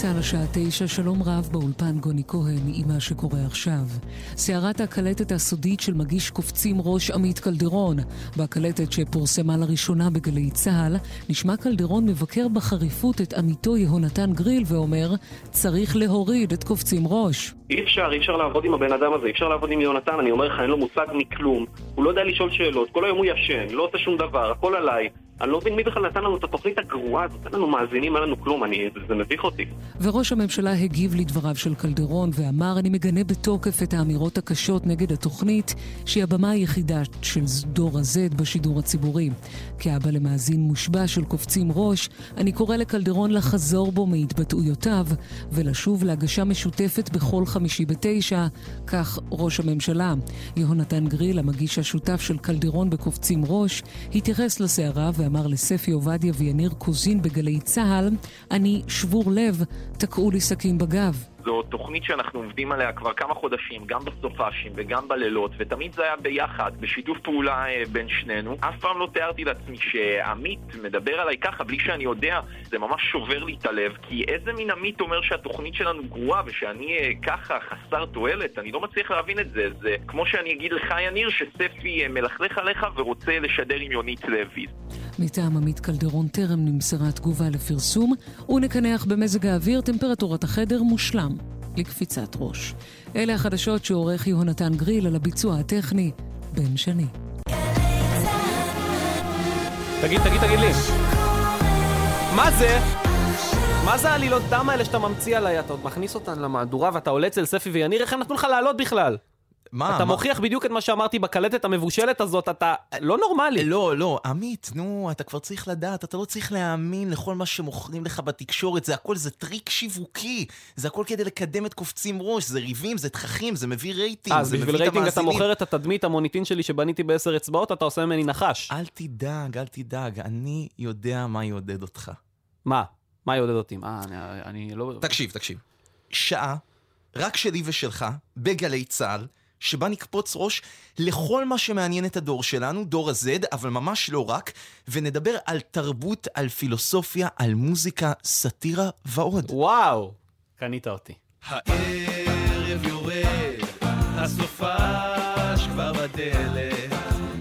צה"ל השעה תשע, שלום רב באולפן גוני כהן עם מה שקורה עכשיו. סערת הקלטת הסודית של מגיש קופצים ראש עמית קלדרון. בקלטת שפורסמה לראשונה בגלי צה"ל, נשמע קלדרון מבקר בחריפות את עמיתו יהונתן גריל ואומר, צריך להוריד את קופצים ראש. אי אפשר, אי אפשר לעבוד עם הבן אדם הזה, אי אפשר לעבוד עם יהונתן, אני אומר לך, אין לו מושג מכלום. הוא לא יודע לשאול שאלות, כל היום הוא ישן, לא עושה שום דבר, הכל עליי. אני לא מבין מי בכלל נתן לנו את התוכנית הגרועה הזאת, אין לנו מאזינים, אין לנו כלום, אני, זה מביך אותי. וראש הממשלה הגיב לדבריו של קלדרון ואמר, אני מגנה בתוקף את האמירות הקשות נגד התוכנית, שהיא הבמה היחידה של דור ה-Z בשידור הציבורי. כאבא למאזין מושבע של קופצים ראש, אני קורא לקלדרון לחזור בו מהתבטאויותיו ולשוב להגשה משותפת בכל חמישי בתשע, כך ראש הממשלה. יהונתן גריל, המגיש השותף של קלדרון בקופצים ראש, התייחס לסערה ואמר לספי עובדיה ויניר קוזין בגלי צה"ל, אני שבור לב, תקעו לי סכין בגב. זו תוכנית שאנחנו עובדים עליה כבר כמה חודשים, גם בסופאשים וגם בלילות, ותמיד זה היה ביחד, בשיתוף פעולה אה, בין שנינו. אף פעם לא תיארתי לעצמי שעמית מדבר עליי ככה בלי שאני יודע, זה ממש שובר לי את הלב, כי איזה מין עמית אומר שהתוכנית שלנו גרועה ושאני אה, ככה חסר תועלת? אני לא מצליח להבין את זה. זה כמו שאני אגיד לך, יניר, שספי אה, מלכלך עליך ורוצה לשדר עם יונית לוי. מטעם עמית קלדרון טרם נמסרה תגובה לפרסום, ונקנח במזג האוויר טמפרטורת החדר מושלם לקפיצת ראש. אלה החדשות שעורך יהונתן גריל על הביצוע הטכני בן שני. תגיד, תגיד, תגיד לי. מה זה? מה זה העלילות דם האלה שאתה ממציא עליי? אתה עוד מכניס אותן למהדורה ואתה עולה אצל ספי ויניר? איך הם נתנו לך לעלות בכלל? מה? אתה מה? מוכיח בדיוק את מה שאמרתי בקלטת המבושלת הזאת, אתה לא נורמלי. לא, לא, עמית, נו, אתה כבר צריך לדעת, אתה לא צריך להאמין לכל מה שמוכרים לך בתקשורת, זה הכל, זה טריק שיווקי, זה הכל כדי לקדם את קופצים ראש, זה ריבים, זה תככים, זה מביא רייטינג, אז זה בשביל מביא את רייטינג אתה המאזינים. מוכר את התדמית המוניטין שלי שבניתי בעשר אצבעות, אתה עושה ממני נחש. אל תדאג, אל תדאג, אני יודע מה יעודד אותך. מה? מה יעודד אותי? מה, אני, אני לא... תקשיב, תקשיב. שעה, רק שלי ושלך, בגלי צה"ל, שבה נקפוץ ראש לכל מה שמעניין את הדור שלנו, דור ה-Z, אבל ממש לא רק, ונדבר על תרבות, על פילוסופיה, על מוזיקה, סאטירה ועוד. וואו! קנית אותי. הערב יורד, הסופש כבר בדלת,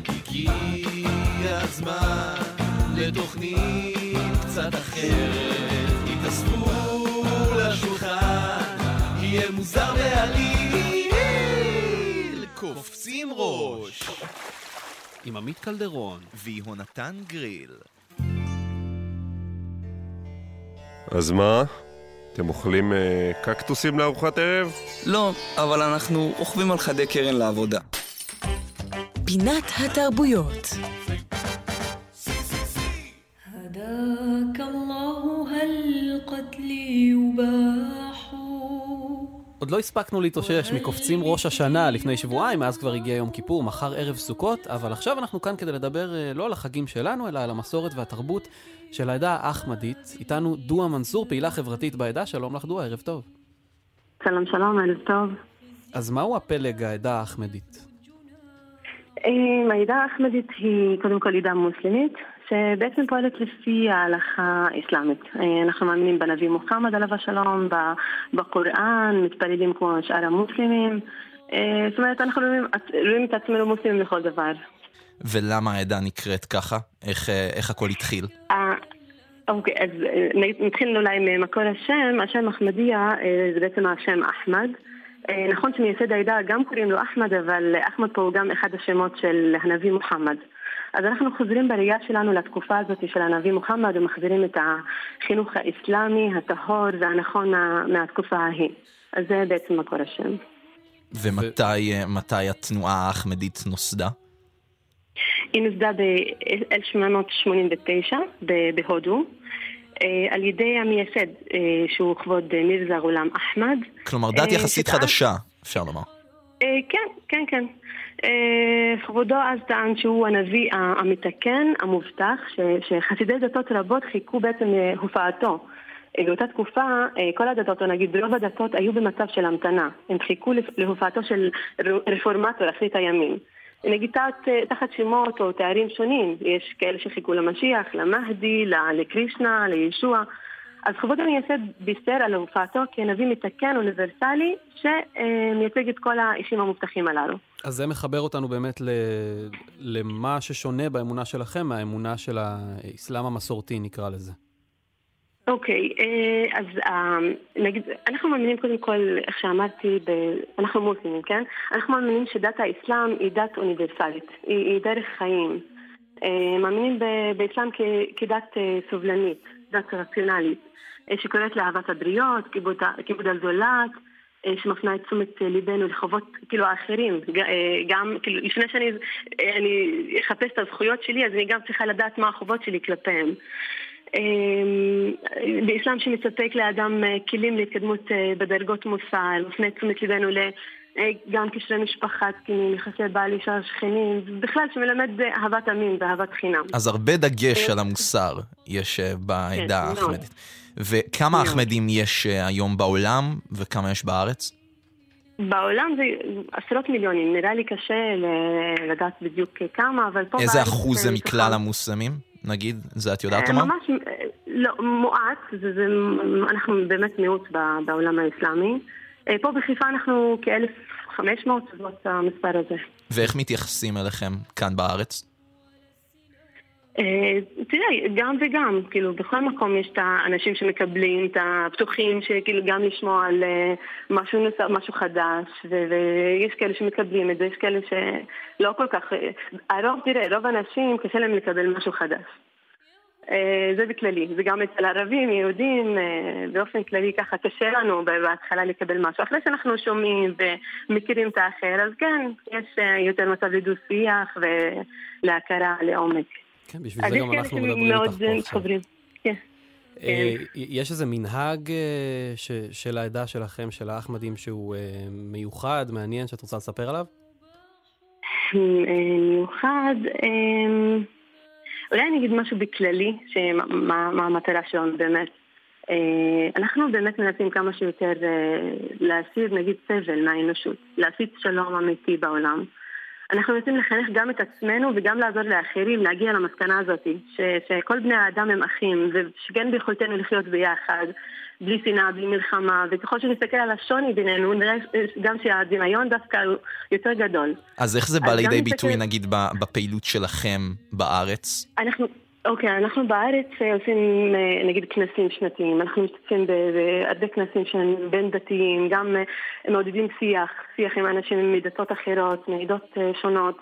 הגיע הזמן לתוכנית קצת אחרת, התאספו לשולחן, יהיה מוזר בעליל, קופצים ראש. עם עמית קלדרון. ויהונתן גריל. אז מה? אתם אוכלים אה, קקטוסים לארוחת ערב? לא, אבל אנחנו רוכבים על חדי קרן לעבודה. פינת התרבויות. هداك الله هل قتلي يباح עוד לא הספקנו להתאושש מקופצים ראש השנה לפני שבועיים, מאז כבר הגיע יום כיפור, מחר ערב סוכות, אבל עכשיו אנחנו כאן כדי לדבר אה, לא על החגים שלנו, אלא על המסורת והתרבות של העדה האחמדית. איתנו דואה מנסור, פעילה חברתית בעדה, שלום לך דואה, ערב טוב. שלום שלום, ערב טוב. אז מהו הפלג העדה האחמדית? אה, העדה האחמדית היא קודם כל עדה מוסלמית, שבעצם פועלת לפי ההלכה האסלאמית. אה, אנחנו מאמינים בנביא מוחמד עליו השלום, בקוראן, מתפללים כמו שאר המוסלמים. אה, זאת אומרת, אנחנו רואים, רואים את עצמנו מוסלמים לכל דבר. ולמה העדה נקראת ככה? איך, אה, איך הכל התחיל? אוקיי, אז נתחיל אולי ממקור השם. השם אחמדיה זה בעצם השם אחמד. נכון שמייסד העדה גם קוראים לו אחמד, אבל אחמד פה הוא גם אחד השמות של הנביא מוחמד. אז אנחנו חוזרים בראייה שלנו לתקופה הזאת של הנביא מוחמד ומחזירים את החינוך האסלאמי הטהור והנכון מה- מהתקופה ההיא. אז זה בעצם מקור השם. ומתי אה, מתי התנועה האחמדית נוסדה? היא נוסדה ב-1889 בהודו אה, על ידי המייסד אה, שהוא כבוד מירזה גולם אחמד. כלומר, דת יחסית חדשה, אפשר לומר. כן, כן, כן. אה, כבודו אז טען שהוא הנביא המתקן, המובטח, שחסידי דתות רבות חיכו בעצם להופעתו. אה, באותה תקופה, אה, כל הדתות, או נגיד רוב הדתות, היו במצב של המתנה. הם חיכו להופעתו של רפורמטור אחרית הימים. נגיד תחת, אה, שמות או תארים שונים, יש כאלה שחיכו למשיח, למהדי, לקרישנה, לישוע. אז כבוד המייסד בישר על הופעתו כנביא מתקן אוניברסלי שמייצג את כל האישים המובטחים הללו. אז זה מחבר אותנו באמת ל... למה ששונה באמונה שלכם מהאמונה של האסלאם המסורתי, נקרא לזה. אוקיי, אה, אז אה, נגיד, אנחנו מאמינים קודם כל, איך שאמרתי, ב... אנחנו מוסלמים, כן? אנחנו מאמינים שדת האסלאם היא דת אוניברסלית, היא, היא דרך חיים. אה, מאמינים באסלאם כ... כדת סובלנית, דת רציונלית, שקוראת לאהבת הבריות, כיבוד, הזולת, שמפנה את תשומת ליבנו לחובות, כאילו, האחרים. גם, כאילו, לפני שאני אני אחפש את הזכויות שלי, אז אני גם צריכה לדעת מה החובות שלי כלפיהם. אמ, באסלאם שמספק לאדם אה, כלים להתקדמות אה, בדרגות מוסר, מפנה תשומת ליבנו גם קשרי משפחה תקינים, יחסי בעל אישה שכנים, בכלל שמלמד אהבת המין ואהבת חינם. אז הרבה דגש על המוסר יש אה, בעדה כן, האחמדית. וכמה אחמדים יש היום בעולם וכמה יש בארץ? בעולם זה עשרות מיליונים, נראה לי קשה לדעת בדיוק כמה, אבל פה... איזה אחוז זה מכלל המוסלמים? נגיד? זה את יודעת לומר? ממש, לא, מועט, זה, זה, אנחנו באמת מיעוט בעולם האסלאמי. אה, פה בחיפה אנחנו כ-1,500, זאת המספר הזה. ואיך מתייחסים אליכם כאן בארץ? אה, תראה, גם וגם, כאילו, בכל מקום יש את האנשים שמקבלים, את הפתוחים, שכאילו גם לשמוע על אה, משהו נוסף, משהו חדש, ויש כאלה שמקבלים את זה, יש כאלה שלא כל כך... הרוב, תראה, רוב האנשים קשה להם לקבל משהו חדש. זה בכללי, זה גם אצל ערבים, יהודים, באופן כללי ככה קשה לנו בהתחלה לקבל משהו. אחרי שאנחנו שומעים ומכירים את האחר, אז כן, יש יותר מצב לדו-שיח ולהכרה לעומק. כן, בשביל זה גם אנחנו מדברים איתך פה עכשיו. כן. אה, יש איזה מנהג אה, של העדה שלכם, של האחמדים, שהוא אה, מיוחד, מעניין, שאת רוצה לספר עליו? מיוחד, אולי אני אגיד משהו בכללי, מה המטרה שלנו באמת. אנחנו באמת מנסים כמה שיותר להסיר נגיד סבל מהאנושות, להפיץ שלום אמיתי בעולם. אנחנו רוצים לחנך גם את עצמנו וגם לעזור לאחרים להגיע למסקנה הזאת, ש, שכל בני האדם הם אחים, ושכן ביכולתנו לחיות ביחד, בלי שנאה, בלי מלחמה, וככל שנסתכל על השוני בינינו, נראה גם שהדמיון דווקא הוא יותר גדול. אז איך זה בא לידי ביטוי, נסתכל... נגיד, בפעילות שלכם בארץ? אנחנו... אוקיי, okay, אנחנו בארץ אה, עושים אה, נגיד כנסים שנתיים, אנחנו משתתפים בהרבה כנסים שהם בין דתיים, גם אה, מעודדים שיח, שיח עם אנשים מדתות אחרות, מעדות שונות.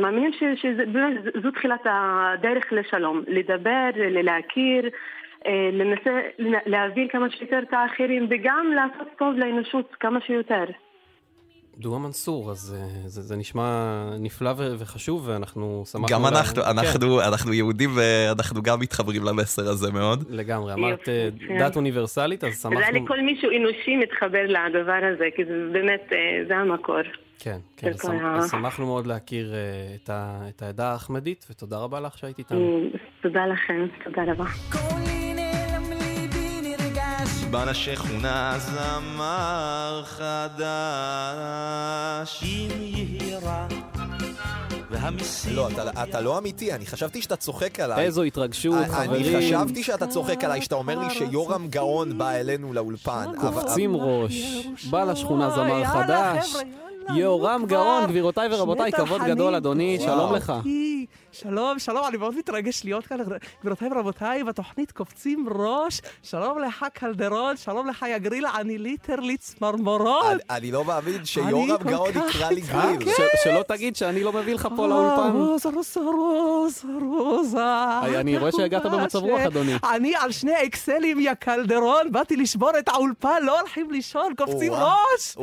מאמינים שזו תחילת הדרך לשלום, לדבר, להכיר, לנסה להבין כמה שיותר את האחרים וגם לעשות טוב לאנושות כמה שיותר. דואה מנסור, אז אה, זה, זה נשמע נפלא ו- וחשוב, ואנחנו שמחנו... גם אנחנו, לה... אנחנו, כן. אנחנו יהודים ואנחנו גם מתחברים למסר הזה מאוד. לגמרי, אמרת אה, כן. דת אוניברסלית, אז שמחנו... זה היה לכל מישהו אנושי מתחבר לדבר הזה, כי זה באמת, אה, זה המקור. כן, כן, אז, ה... שמחנו מאוד להכיר את, ה... את העדה האחמדית, ותודה רבה לך שהיית איתנו. תודה לכם, תודה רבה. בנה שכונה זמר חדש אם יהי רע לא, אתה, אתה לא אמיתי, אני חשבתי שאתה צוחק עליי. איזו התרגשות, חברים. אני חשבתי שאתה צוחק עליי, שאתה אומר לי שיורם גאון בא אלינו לאולפן. קופצים ראש, בא לשכונה זמר חדש. יורם גאון, גבירותיי ורבותיי, כבוד גדול, אדוני, שלום לך. שלום, שלום, אני מאוד מתרגש להיות כאן, גבירותיי ורבותיי, בתוכנית קופצים ראש. שלום לך קלדרון, שלום לך יא girl, אני literally צמרמורות. אני לא מאמין שיורם גאון יקרא לי girl. שלא תגיד שאני לא מביא לך פה לאולפן. רוזה, רוזה, רוזה, רוזה. אני רואה שהגעת במצב רוח, אדוני. אני על שני אקסלים, יא קלדרון, באתי לשבור את האולפן, לא הולכים לישון, קופצים ראש.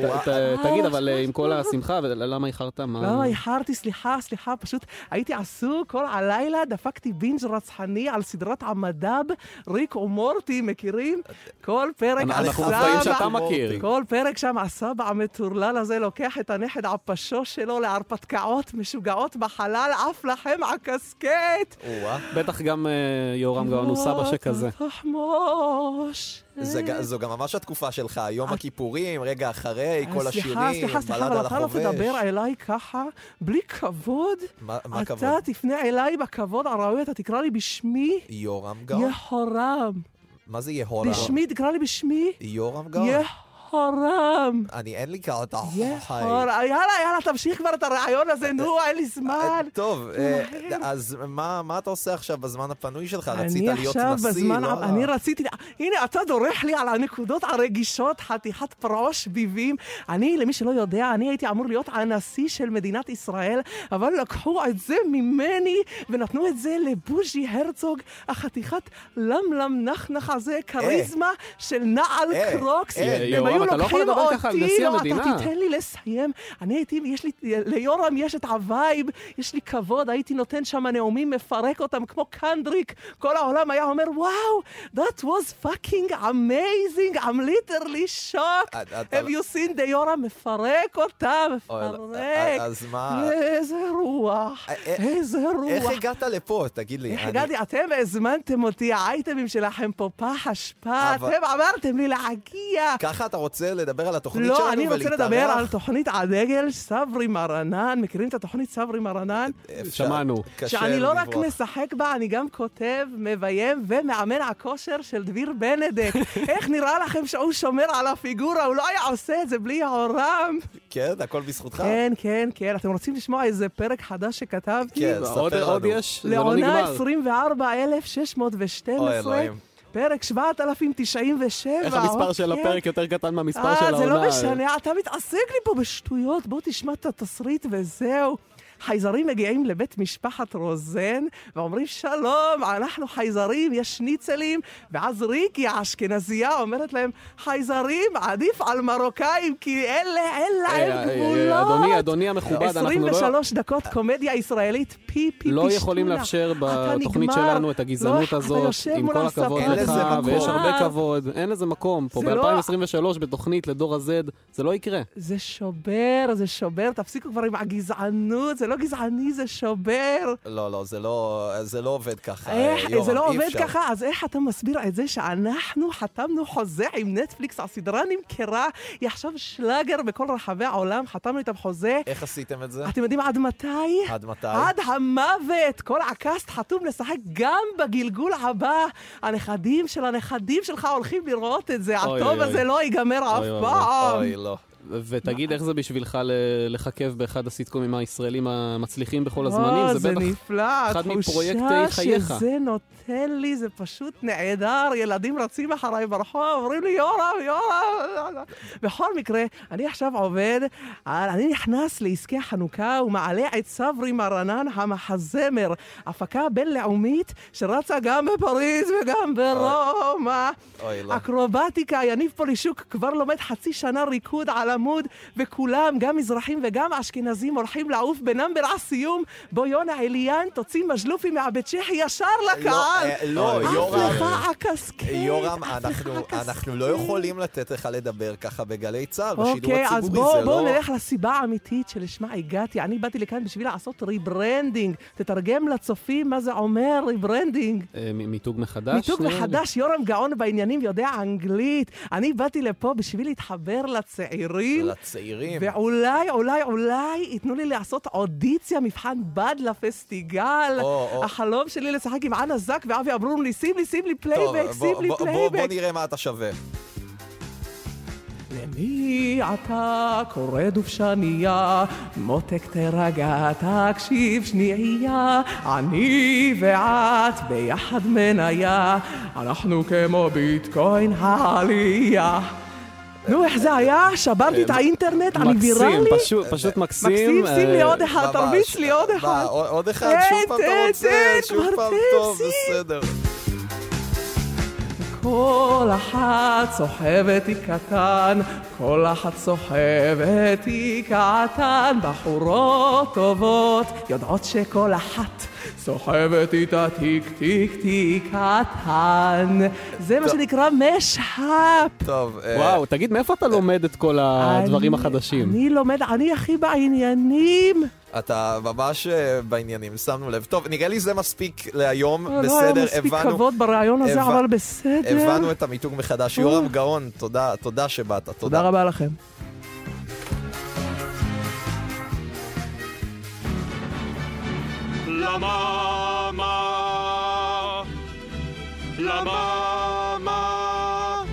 תגיד, אבל אה, עם כל השמחה, למה איחרת? למה איחרתי? סליחה, סליחה, פשוט הייתי עסוק. כל הלילה דפקתי בינג' רצחני על סדרת עמדב, ריק ומורטי, מכירים? כל פרק אנחנו מופתעים שאתה מכיר. כל פרק שם הסבא המטורלל הזה לוקח את הנכד הפשו שלו להרפתקאות משוגעות בחלל, עף לכם הקסקט! בטח גם אה, יורם גאון הוא סבא שכזה. תחמוש. זו גם ממש התקופה שלך, יום הכיפורים, רגע אחרי, כל השירים, בלד על החובש. סליחה, סליחה, אבל אתה לא תדבר אליי ככה, בלי כבוד. מה הכבוד? אתה תפנה אליי בכבוד הראוי, אתה תקרא לי בשמי. יורם גאון. יהורם. מה זה יהורם? בשמי, תקרא לי בשמי. יורם גאון. יהורם. אני, אין לי כרת יהורם. יאללה, יאללה, תמשיך כבר את הרעיון הזה, נו, אין לי זמן. טוב, אה, אז מה אתה עושה עכשיו בזמן הפנוי שלך? רצית להיות נשיא, לא? אני רציתי, הנה, אתה דורך לי על הנקודות הרגישות, חתיכת פרעוש ביבים. אני, למי שלא יודע, אני הייתי אמור להיות הנשיא של מדינת ישראל, אבל לקחו את זה ממני ונתנו את זה לבוז'י הרצוג, החתיכת למלם נחנח הזה, כריזמה של נעל אה, קרוקס. אה, הם יורם, היו אתה לא יכול לוקחים לדבר ככה על אותי, נשיא לא, המדינה. אתה תיתן לי לסיים. אני הייתי, יש לי, ליורם יש את הווייב, יש לי כבוד, הייתי נותן שם נאומים, מפרק אותם כמו קנדריק. כל העולם היה אומר, וואו, that was fucking amazing, I'm literally shocked. have you seen the יורם מפרק אותה, אוי, מפרק. אז מה- איזה רוח, איזה איך רוח. הגעת לפה? תגיד לי. איך הגעתי? אתם הזמנתם אותי, האייטמים שלכם פה פח אשפה, אתם אמרתם לי להגיע. ככה אתה רוצה לדבר על התוכנית שלנו לא, אני רוצה ולהתארח? לדבר על תוכנית הדגל סברי מרנן. מכירים את התוכנית סברי מרנן? שמענו. שאני לא רק משחק בה, אני גם כותב, מביים ומאמן הכושר של דביר בנדק. איך נראה לכם שהוא שומר על הפיגורה? הוא לא היה עושה את זה בלי העורם. כן, הכל בזכותך? כן, כן, כן. אתם רוצים לשמוע איזה פרק חדש שכתבתי? כן, ספר לנו. עוד יש? זה לא לעונה נגמר. 24,612. אוי, אלוהים. פרק 7097. איך המספר של אוקיי. הפרק יותר קטן מהמספר של אה, זה העונה? לא משנה, אתה מתעסק לי פה בשטויות, בוא תשמע את התסריט וזהו. חייזרים מגיעים לבית משפחת רוזן ואומרים שלום, אנחנו חייזרים, יש שניצלים ואז ריקי האשכנזייה אומרת להם חייזרים עדיף על מרוקאים כי אלה אין אה, להם אה, גבולות. אדוני, אדוני המכובד, אנחנו לא... 23 דקות קומדיה ישראלית פי פי לא פי יכולים שטונה. לאפשר בתוכנית נגמר. שלנו את הגזענות לא, הזאת, עם כל הכבוד. לך, ויש. הרבה כבוד, אין לזה מקום. פה לא- ב-2023 בתוכנית לדור ה-Z, זה לא יקרה. זה שובר, זה שובר, תפסיקו כבר עם הגזענות, זה לא גזעני, זה שובר. לא, לא, זה לא, זה לא עובד ככה, איך, יורם, זה לא עובד אפשר. ככה, אז איך אתה מסביר את זה שאנחנו חתמנו חוזה עם נטפליקס, הסדרה נמכרה, היא עכשיו שלאגר בכל רחבי העולם, חתמנו איתם חוזה. איך עשיתם את זה? אתם יודעים עד מתי? עד מתי? עד המוות! כל הקאסט חתום לשחק גם בגלגול הבא. הנכדים של הנכדים שלך הולכים לראות את זה. אוי, הטוב אוי, הזה אוי. לא ייגמר אף אוי, אוי, פעם. אוי, לא. ותגיד איך זה בשבילך ל- לככב באחד הסיטקומים הישראלים המצליחים בכל הזמנים? או, זה בטח נפלא, אחד מפרויקטי התחושה חייך. שזה נותן לי, זה פשוט נהדר. ילדים רצים אחריי ברחוב, אומרים לי, יורם, יורם. בכל מקרה, אני עכשיו עובד, אני נכנס לעסקי החנוכה ומעלה את סברי מרנן המחזמר, הפקה בינלאומית שרצה גם בפריז וגם ברומא. לא. אקרובטיקה, יניב פולישוק כבר לומד חצי שנה ריקוד על עמוד, וכולם, גם מזרחים וגם אשכנזים, הולכים לעוף בנאמבר הסיום, בו יונה אליאן תוציא מג'לופי מהבית צ'כי ישר לקהל. אה, לא, יורם. לך הקסקט. יורם, אנחנו לא יכולים לתת לך לדבר ככה בגלי צה"ל, בשידור אוקיי, אז הציבורי, בואו זה בוא לא... נלך לסיבה האמיתית שלשמה הגעתי. אני באתי לכאן בשביל לעשות ריברנדינג. תתרגם לצופים מה זה אומר ריברנדינג. אה, מיתוג מחדש? מיתוג. מחדש, יורם גאון בעניינים, יודע אנגלית. אני באתי לפה בשביל להתחבר לצעירים. לצעירים. ואולי, אולי, אולי ייתנו לי לעשות אודיציה, מבחן בד לפסטיגל. או, או. החלום שלי לשחק עם אנה זק ואבי אברום לי, שים לי, שים לי פלייבק, בוא- שים לי בוא- בוא- בוא פלייבק. נראה מה אתה שווה. למי אתה קורא דובשניה? מותק תרגע, תקשיב שנייה. אני ואת ביחד מניה, אנחנו כמו ביטקוין העלייה. נו, איך זה היה? שברתי את האינטרנט, אני מקסים, ויראלי? פשוט- פשוט מקסים. מקסים, שים לי אה, עוד אחד. תרביץ לי עוד אחד. עוד אחד? שוב פעם אתה רוצה? שוב פעם טוב. בסדר. כל אחת סוחבת היא קטן, כל אחת סוחבת היא קטן, בחורות טובות יודעות שכל אחת סוחבת איתה תיק תיק תיק קטן. זה מה שנקרא משהפ. טוב, אה, וואו, תגיד, מאיפה אתה לומד את כל הדברים החדשים? אני לומד, אני הכי בעניינים. אתה ממש אה, בעניינים, שמנו לב. טוב, נראה לי זה מספיק להיום, לא היה בסדר, מספיק הבנו. כבוד ברעיון הזה, הבנ- אבל בסדר. הבנו את המיתוג מחדש. אה. יורם גאון, תודה, תודה שבאת, תודה. תודה רבה לכם. למה, מה? למה, מה?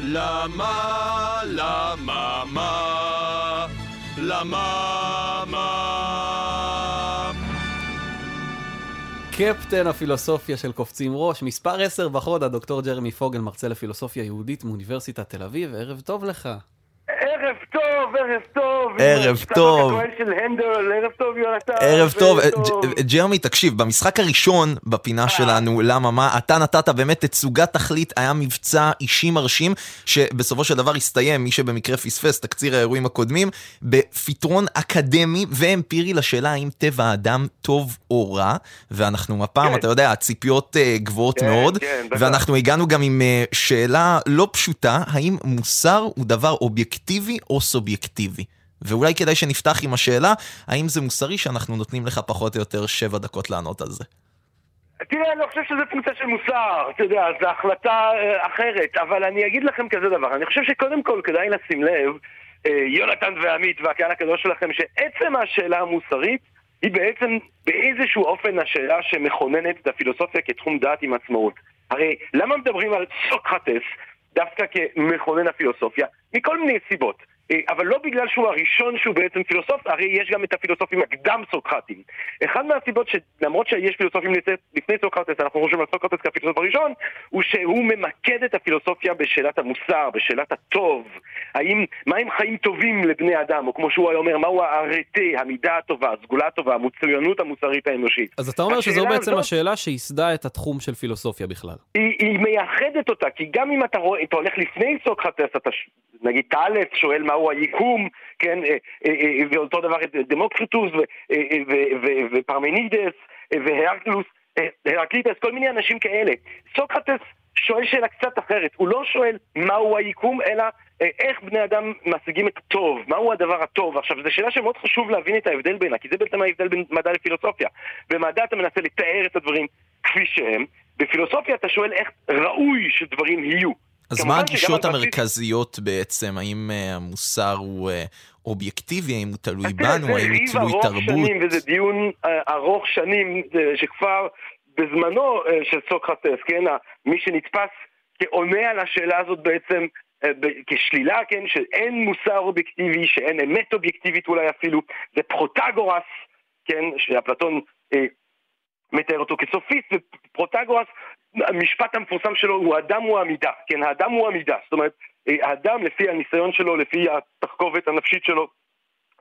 למה, למה, מה? למה, מה? קפטן הפילוסופיה של קופצים ראש, מספר 10 בחוד, הדוקטור ג'רמי פוגל, מרצה לפילוסופיה יהודית מאוניברסיטת תל אביב, ערב טוב לך. ערב טוב, ערב טוב. ערב טוב. ערב טוב יונתן. ערב טוב. ג'רמי, תקשיב, במשחק הראשון בפינה שלנו, למה מה, אתה נתת באמת תצוגת תכלית, היה מבצע אישי מרשים, שבסופו של דבר הסתיים, מי שבמקרה פספס תקציר האירועים הקודמים, בפתרון אקדמי ואמפירי לשאלה האם טבע האדם טוב או רע, ואנחנו הפעם, אתה יודע, הציפיות אה, גבוהות כן, מאוד, כן. ואנחנו הגענו גם עם אה, שאלה לא פשוטה, האם מוסר הוא דבר אובייקטיבי או סובייקטיבי? ואולי כדאי שנפתח עם השאלה, האם זה מוסרי שאנחנו נותנים לך פחות או יותר שבע דקות לענות על זה? תראה, אני לא חושב שזה פונקציה של מוסר, אתה יודע, זו החלטה אה, אחרת, אבל אני אגיד לכם כזה דבר, אני חושב שקודם כל כדאי לשים לב, אה, יונתן ועמית והקהל הקדוש שלכם, שעצם השאלה המוסרית היא בעצם באיזשהו אופן השאלה שמכוננת את הפילוסופיה כתחום דעת עם עצמאות. הרי למה מדברים על סוקרטס דווקא כמכונן הפילוסופיה? מכל מיני סיבות. אה, אבל לא בגלל שהוא הראשון שהוא בעצם פילוסוף, הרי יש גם את הפילוסופים הקדם סוקרטים. אחד מהסיבות שלמרות שיש פילוסופים לפני- סוקרטס, אנחנו חושבים על סוקרטס כפילוסוף הראשון, הוא שהוא ממקד את הפילוסופיה בשאלת המוסר, בשאלת הטוב. האם, מהם חיים טובים לבני אדם, או כמו שהוא היה אומר, מהו הארטה, המידה הטובה, הסגולה הטובה, המצוינות המוסרית האנושית. אז אתה אומר שזו בעצם הזאת- השאלה שייסדה את התחום של פילוסופיה בכלל. היא, היא מייחדת אותה, כי גם אם אתה רואה, אתה הולך לפני סוקרטס, אתה נגיד טאלס שואל מהו היקום, כן, אה, אה, אה, ואותו דבר את ו- ופרמנידס והרקלוס, הרקליטס, כל מיני אנשים כאלה. סוקרטס שואל שאלה קצת אחרת, הוא לא שואל מהו היקום, אלא איך בני אדם משיגים את הטוב, מהו הדבר הטוב. עכשיו, זו שאלה שמאוד חשוב להבין את ההבדל בינה, כי זה בעצם ההבדל בין מדע לפילוסופיה. במדע אתה מנסה לתאר את הדברים כפי שהם, בפילוסופיה אתה שואל איך ראוי שדברים יהיו. אז מה הגישות המרכזיות בעצם? האם אה, המוסר הוא אה, אובייקטיבי? האם הוא תלוי בנו? האם הוא תלוי תרבות? שנים, וזה דיון אה, ארוך שנים, שכבר בזמנו של סוקרטס, כן, מי שנתפס כעונה על השאלה הזאת בעצם כשלילה, כן, שאין מוסר אובייקטיבי, שאין אמת אובייקטיבית אולי אפילו, זה פרוטגורס, כן, שאפלטון מתאר אותו כסופיסט, ופרוטגורס, המשפט המפורסם שלו הוא האדם הוא המידה, כן, האדם הוא המידה, זאת אומרת, אה, האדם לפי הניסיון שלו, לפי התרכובת הנפשית שלו,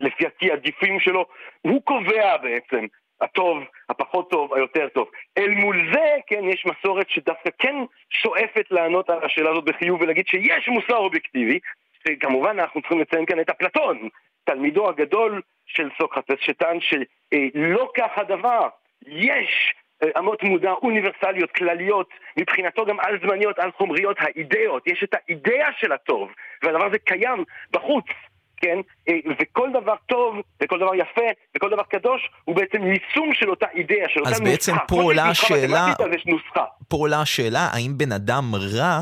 לפי התעדופים שלו, הוא קובע בעצם הטוב, הפחות טוב, היותר טוב. אל מול זה, כן, יש מסורת שדווקא כן שואפת לענות על השאלה הזאת בחיוב ולהגיד שיש מוסר אובייקטיבי, שכמובן אנחנו צריכים לציין כאן את אפלטון, תלמידו הגדול של סוקרטס, שטען שלא כך הדבר, יש אה, אמות מודע אוניברסליות, כלליות, מבחינתו גם על זמניות, על חומריות, האידאות, יש את האידאה של הטוב, והדבר הזה קיים בחוץ, כן? אה, וכל דבר טוב, וכל דבר יפה, וכל דבר קדוש, הוא בעצם יישום של אותה אידאה, של אותה אז נוסחה. בעצם פה עולה השאלה- אז. פה עולה השאלה, האם בן אדם רע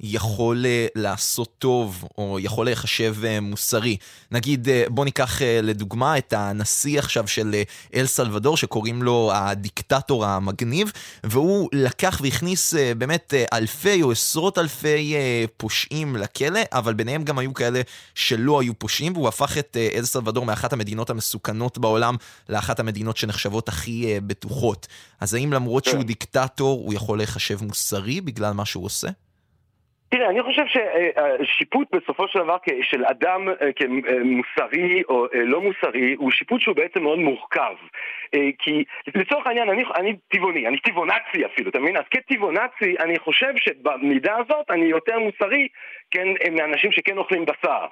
יכול אה, לעשות טוב, או יכול להיחשב אה, מוסרי? נגיד, אה, בוא ניקח לדוגמה את הנשיא עכשיו של אל סלבדור, שקוראים לו הדיקטטור המגניב, והוא לקח והכניס באמת אלפי או עשרות אלפי פושעים לכלא, אבל ביניהם גם היו כאלה שלא היו פושעים, והוא הפך את אל סלבדור מאחת המדינות המסוכנות בעולם לאחת המדינות שנחשבות הכי בטוחות. אז האם למרות שהוא דיקטטור, הוא יכול להיחשב מוסרי בגלל מה שהוא עושה? תראה, אני חושב ששיפוט בסופו של דבר של אדם אה, כמוסרי או אה, לא מוסרי הוא שיפוט שהוא בעצם מאוד מורכב. אה, כי לצורך העניין, אני, אני טבעוני, אני טבעונצי אפילו, אתה מבין? אז כטבעונצי, אני חושב שבמידה הזאת אני יותר מוסרי, כן, מאנשים שכן אוכלים בשר.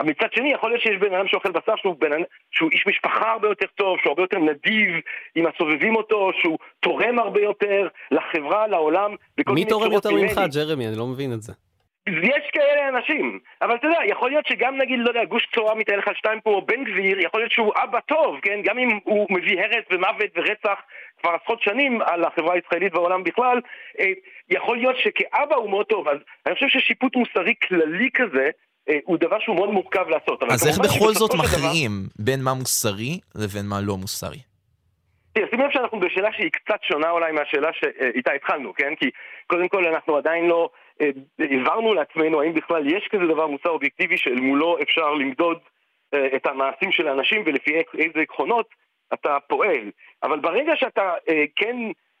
אבל מצד שני, יכול להיות שיש בן אדם שאוכל בשר שהוא, בן, שהוא איש משפחה הרבה יותר טוב, שהוא הרבה יותר נדיב עם הסובבים אותו, שהוא תורם הרבה יותר לחברה, לעולם, מי תורם יותר. ממך, ג'רמי? אני לא מבין את זה. יש כאלה אנשים, אבל אתה יודע, יכול להיות שגם נגיד, לא יודע, גוש צורה מתהלך על שתיים פה, בן גביר, יכול להיות שהוא אבא טוב, כן? גם אם הוא מביא הרס ומוות ורצח כבר עשרות שנים על החברה הישראלית והעולם בכלל, אה, יכול להיות שכאבא הוא מאוד טוב, אז אני חושב ששיפוט מוסרי כללי כזה, הוא דבר שהוא מאוד מורכב לעשות. אז איך בכל זאת של דבר- מכריעים בין מה מוסרי לבין מה לא מוסרי? תראה, שים לב שאנחנו בשאלה שהיא קצת שונה אולי מהשאלה שאיתה התחלנו, כן? כי קודם כל אנחנו עדיין לא אה, הבהרנו לעצמנו האם בכלל יש כזה דבר מוסר אובייקטיבי שאל מולו אפשר למדוד אה, את המעשים של האנשים ולפי איזה עקרונות אתה פועל. אבל ברגע שאתה אה, כן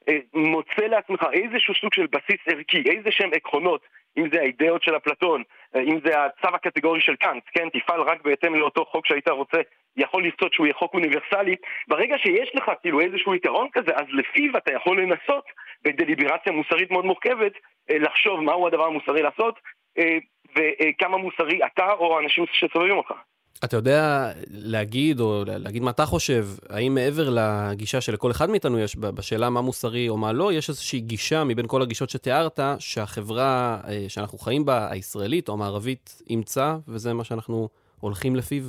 אה, מוצא לעצמך איזשהו סוג של בסיס ערכי, איזה שהם עקרונות, אם זה האידאות של אפלטון, אה, אם זה הצו הקטגורי של קאנט, כן, תפעל רק בהתאם לאותו חוק שהיית רוצה, יכול לרצות שהוא יהיה חוק אוניברסלי, ברגע שיש לך כאילו איזשהו יתרון כזה, אז לפיו אתה יכול לנסות בדליברציה מוסרית מאוד מורכבת, אה, לחשוב מהו הדבר המוסרי לעשות, אה, וכמה מוסרי אתה או האנשים שסובבים אותך. אתה יודע להגיד, או להגיד מה אתה חושב, האם מעבר לגישה שלכל אחד מאיתנו יש בשאלה מה מוסרי או מה לא, יש איזושהי גישה מבין כל הגישות שתיארת, שהחברה אה, שאנחנו חיים בה, הישראלית או המערבית, אימצה, וזה מה שאנחנו הולכים לפיו?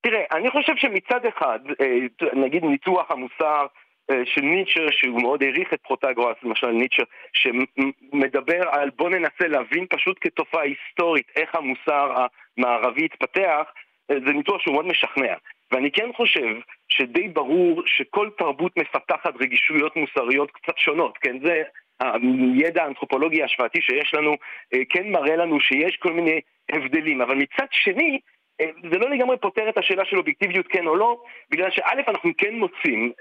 תראה, אני חושב שמצד אחד, אה, נגיד ניתוח המוסר אה, של ניטשר, שהוא מאוד העריך את פרוטגורס, למשל ניטשר, שמדבר על בוא ננסה להבין פשוט כתופעה היסטורית איך המוסר המערבי התפתח, אה, זה ניתוח שהוא מאוד משכנע. ואני כן חושב שדי ברור שכל תרבות מפתחת רגישויות מוסריות קצת שונות, כן? זה הידע האנתרופולוגי ההשוואתי שיש לנו, אה, כן מראה לנו שיש כל מיני הבדלים, אבל מצד שני, זה לא לגמרי פותר את השאלה של אובייקטיביות כן או לא, בגלל שא' אנחנו כן מוצאים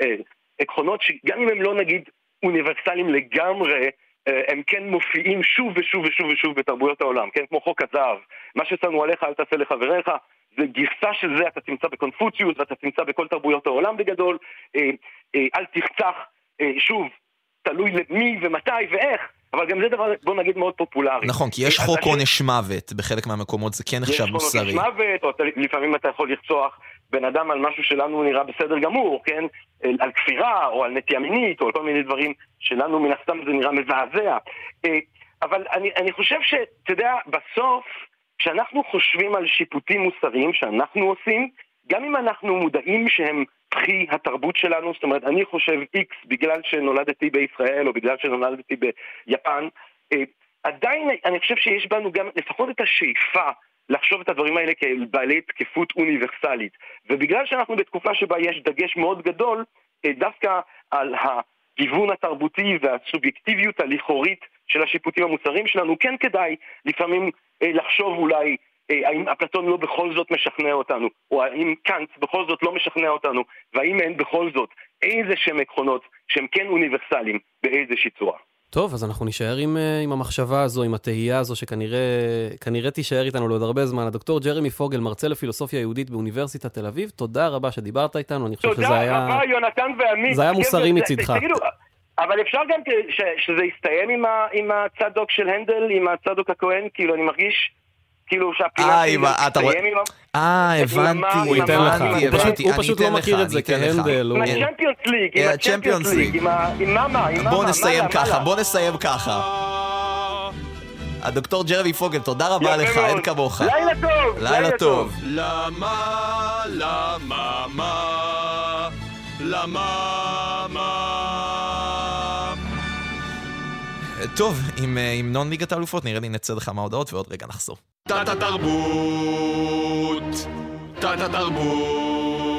עקרונות שגם אם הם לא נגיד אוניברסליים לגמרי, אה, הם כן מופיעים שוב ושוב ושוב ושוב בתרבויות העולם, כן? כמו חוק הזהב. מה ששמו עליך אל תעשה לחבריך, זה גרסה של זה אתה תמצא בקונפוציוס ואתה תמצא בכל תרבויות העולם בגדול. אה, אה, אל תרצח, שוב, תלוי למי ומתי ואיך. אבל גם זה דבר, בוא נגיד, מאוד פופולרי. נכון, כי יש חוק עונש מוות, בחלק מהמקומות זה כן נחשב מוסרי. יש חוק עונש מוות, או לפעמים אתה יכול לרצוח בן אדם על משהו שלנו נראה בסדר גמור, כן? על כפירה, או על נטייה מינית, או על כל מיני דברים שלנו מן הסתם זה נראה מזעזע. אה, אבל אני, אני חושב שאתה יודע, בסוף, כשאנחנו חושבים על שיפוטים מוסריים שאנחנו עושים, גם אם אנחנו מודעים שהם פחי התרבות שלנו, זאת אומרת, אני חושב איקס בגלל שנולדתי בישראל או בגלל שנולדתי ביפן, אה, עדיין אני חושב שיש בנו גם לפחות את השאיפה לחשוב את הדברים האלה כבעלי תקפות אוניברסלית. ובגלל שאנחנו בתקופה שבה יש דגש מאוד גדול אה, דווקא על הגיוון התרבותי והסובייקטיביות הלכאורית של השיפוטים המוסריים שלנו, כן כדאי לפעמים אה, לחשוב אולי האם אפלטון לא בכל זאת משכנע אותנו, או האם קאנט בכל זאת לא משכנע אותנו, והאם אין בכל זאת איזה שהם עקרונות שהם כן אוניברסליים באיזושהי צורה. טוב, אז אנחנו נישאר עם, אה, עם המחשבה הזו, עם התהייה הזו, שכנראה תישאר איתנו לעוד הרבה זמן. הדוקטור ג'רמי פוגל, מרצה לפילוסופיה יהודית באוניברסיטת תל אביב, תודה רבה שדיברת איתנו, אני חושב שזה היה... תודה רבה, יונתן ועמית. זה היה מוסרי מצידך. תגידו, אבל אפשר גם ש, שזה יסתיים עם, ה, עם הצדוק של הנדל, עם הצדוק הכהן, כאילו, אני מרגיש כאילו שהפינה שלי תסתיים עם... אה, הבנתי, הוא ייתן לך. הוא פשוט לא מכיר את זה כהנדל. עם הצ'מפיונס ליג, עם הצ'מפיונס ליג, עם מאמה, עם מאמה. בוא נסיים ככה, בוא נסיים ככה. הדוקטור ג'רבי פוגל, תודה רבה לך, אין כמוך. לילה טוב! לילה טוב. למה, למה, מה? למה, טוב, עם המנון ליגת האלופות, נראה לי נצא לך מההודעות ועוד רגע נחזור. תת התרבות! תת התרבות!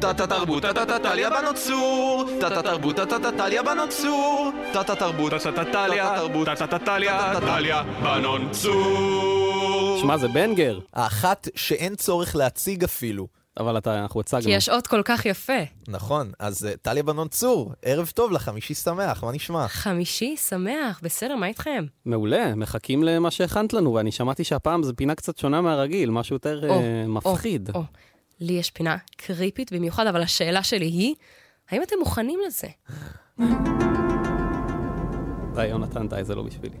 תת התרבות, תת טליה בנות צור! תת התרבות, תת טליה בנות צור! תת התרבות, תת טליה, תת טליה, טליה בנות צור! שמע, זה בנגר. האחת שאין צורך להציג אפילו. אבל אתה, אנחנו הצגנו. כי יש אות כל כך יפה. נכון, אז uh, טליה בנון צור, ערב טוב לך, חמישי שמח, מה נשמע? חמישי שמח, בסדר, מה איתכם? מעולה, מחכים למה שהכנת לנו, ואני שמעתי שהפעם זו פינה קצת שונה מהרגיל, משהו יותר או, uh, מפחיד. או, או. לי יש פינה קריפית במיוחד, אבל השאלה שלי היא, האם אתם מוכנים לזה? די, יונתן, די, זה לא בשבילי.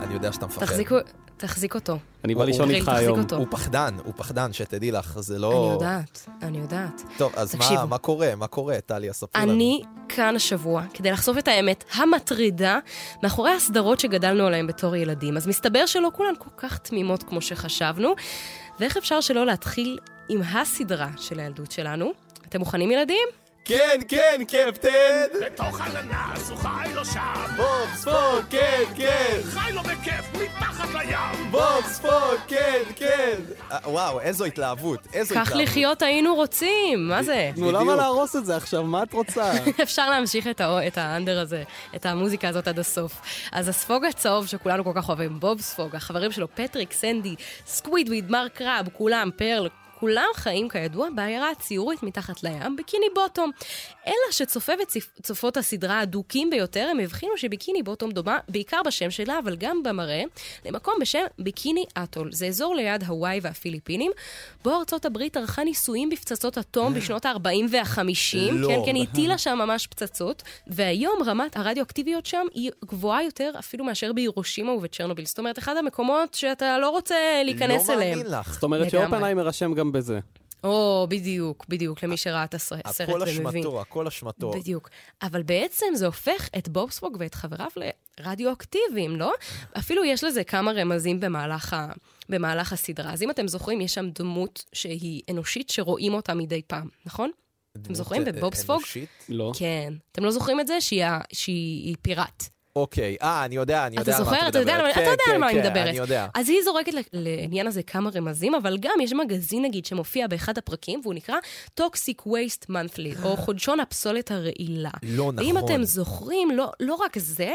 אני יודע שאתה מפחד. תחזיקו, תחזיק אותו. אני בא לישון איתך היום. הוא פחדן, הוא פחדן, שתדעי לך, זה לא... אני יודעת, אני יודעת. טוב, אז מה, מה קורה? מה קורה, טליה? ספרי לנו. אני כאן השבוע כדי לחשוף את האמת המטרידה מאחורי הסדרות שגדלנו עליהן בתור ילדים. אז מסתבר שלא כולן כל כך תמימות כמו שחשבנו, ואיך אפשר שלא להתחיל עם הסדרה של הילדות שלנו? אתם מוכנים, ילדים? כן, כן, קפטן! בתוך אננס הוא חי לו שם! בוב ספוג, כן, כן! חי לו בכיף מתחת לים! בוב ספוג, כן, כן! אה, וואו, איזו התלהבות, איזו כך התלהבות. לחיות היינו רוצים, מה זה? נו, למה להרוס את זה עכשיו? מה את רוצה? אפשר להמשיך את, ה under הזה, את המוזיקה הזאת עד הסוף. אז הספוג הצהוב שכולנו כל כך אוהבים, בוב ספוג, החברים שלו, פטריק, סנדי, סקווידוורד, מר קראב, כולם, פרל, כולם חיים כידוע בעיירה הציורית מתחת לים, ביקיני בוטום. אלא שצופי וצופות הסדרה הדוקים ביותר, הם הבחינו שביקיני בוטום דומה בעיקר בשם שלה, אבל גם במראה, למקום בשם ביקיני אטול. זה אזור ליד הוואי והפיליפינים, בו ארצות הברית ערכה ניסויים בפצצות אטום בשנות ה-40 וה-50. לא. כן, כן, היא הטילה שם ממש פצצות, והיום רמת הרדיואקטיביות שם היא גבוהה יותר אפילו מאשר בהירושימה ובצ'רנוביל. זאת אומרת, אחד המקומות שאתה לא רוצה להיכנס לא אליהם. מאמין לך. זאת אומרת. שאופנהיימר אשם גם בזה. או, בדיוק, בדיוק, למי שראה את הסרט הכל ומבין. אשמתו, הכל אשמתו. בדיוק. אבל בעצם זה הופך את בובספוג ואת חבריו לרדיואקטיביים, לא? אפילו יש לזה כמה רמזים במהלך, ה... במהלך הסדרה. אז אם אתם זוכרים, יש שם דמות שהיא אנושית שרואים אותה מדי פעם, נכון? אתם זוכרים? אה, בבובספוג? אנושית? לא. כן. אתם לא זוכרים את זה? שהיא, שהיא פיראט. אוקיי, אה, אני יודע, אני יודע אתה על מה זוכר? את אתה יודע על מה- מדברת. אתה יודע כן, על מה אני כן, מדברת. אני יודע. אז היא זורקת לעניין הזה כמה רמזים, אבל גם יש מגזין נגיד שמופיע באחד הפרקים, והוא נקרא Toxic Waste Monthly, או חודשון הפסולת הרעילה. לא ואם נכון. אתם זוכרים, לא, לא רק זה,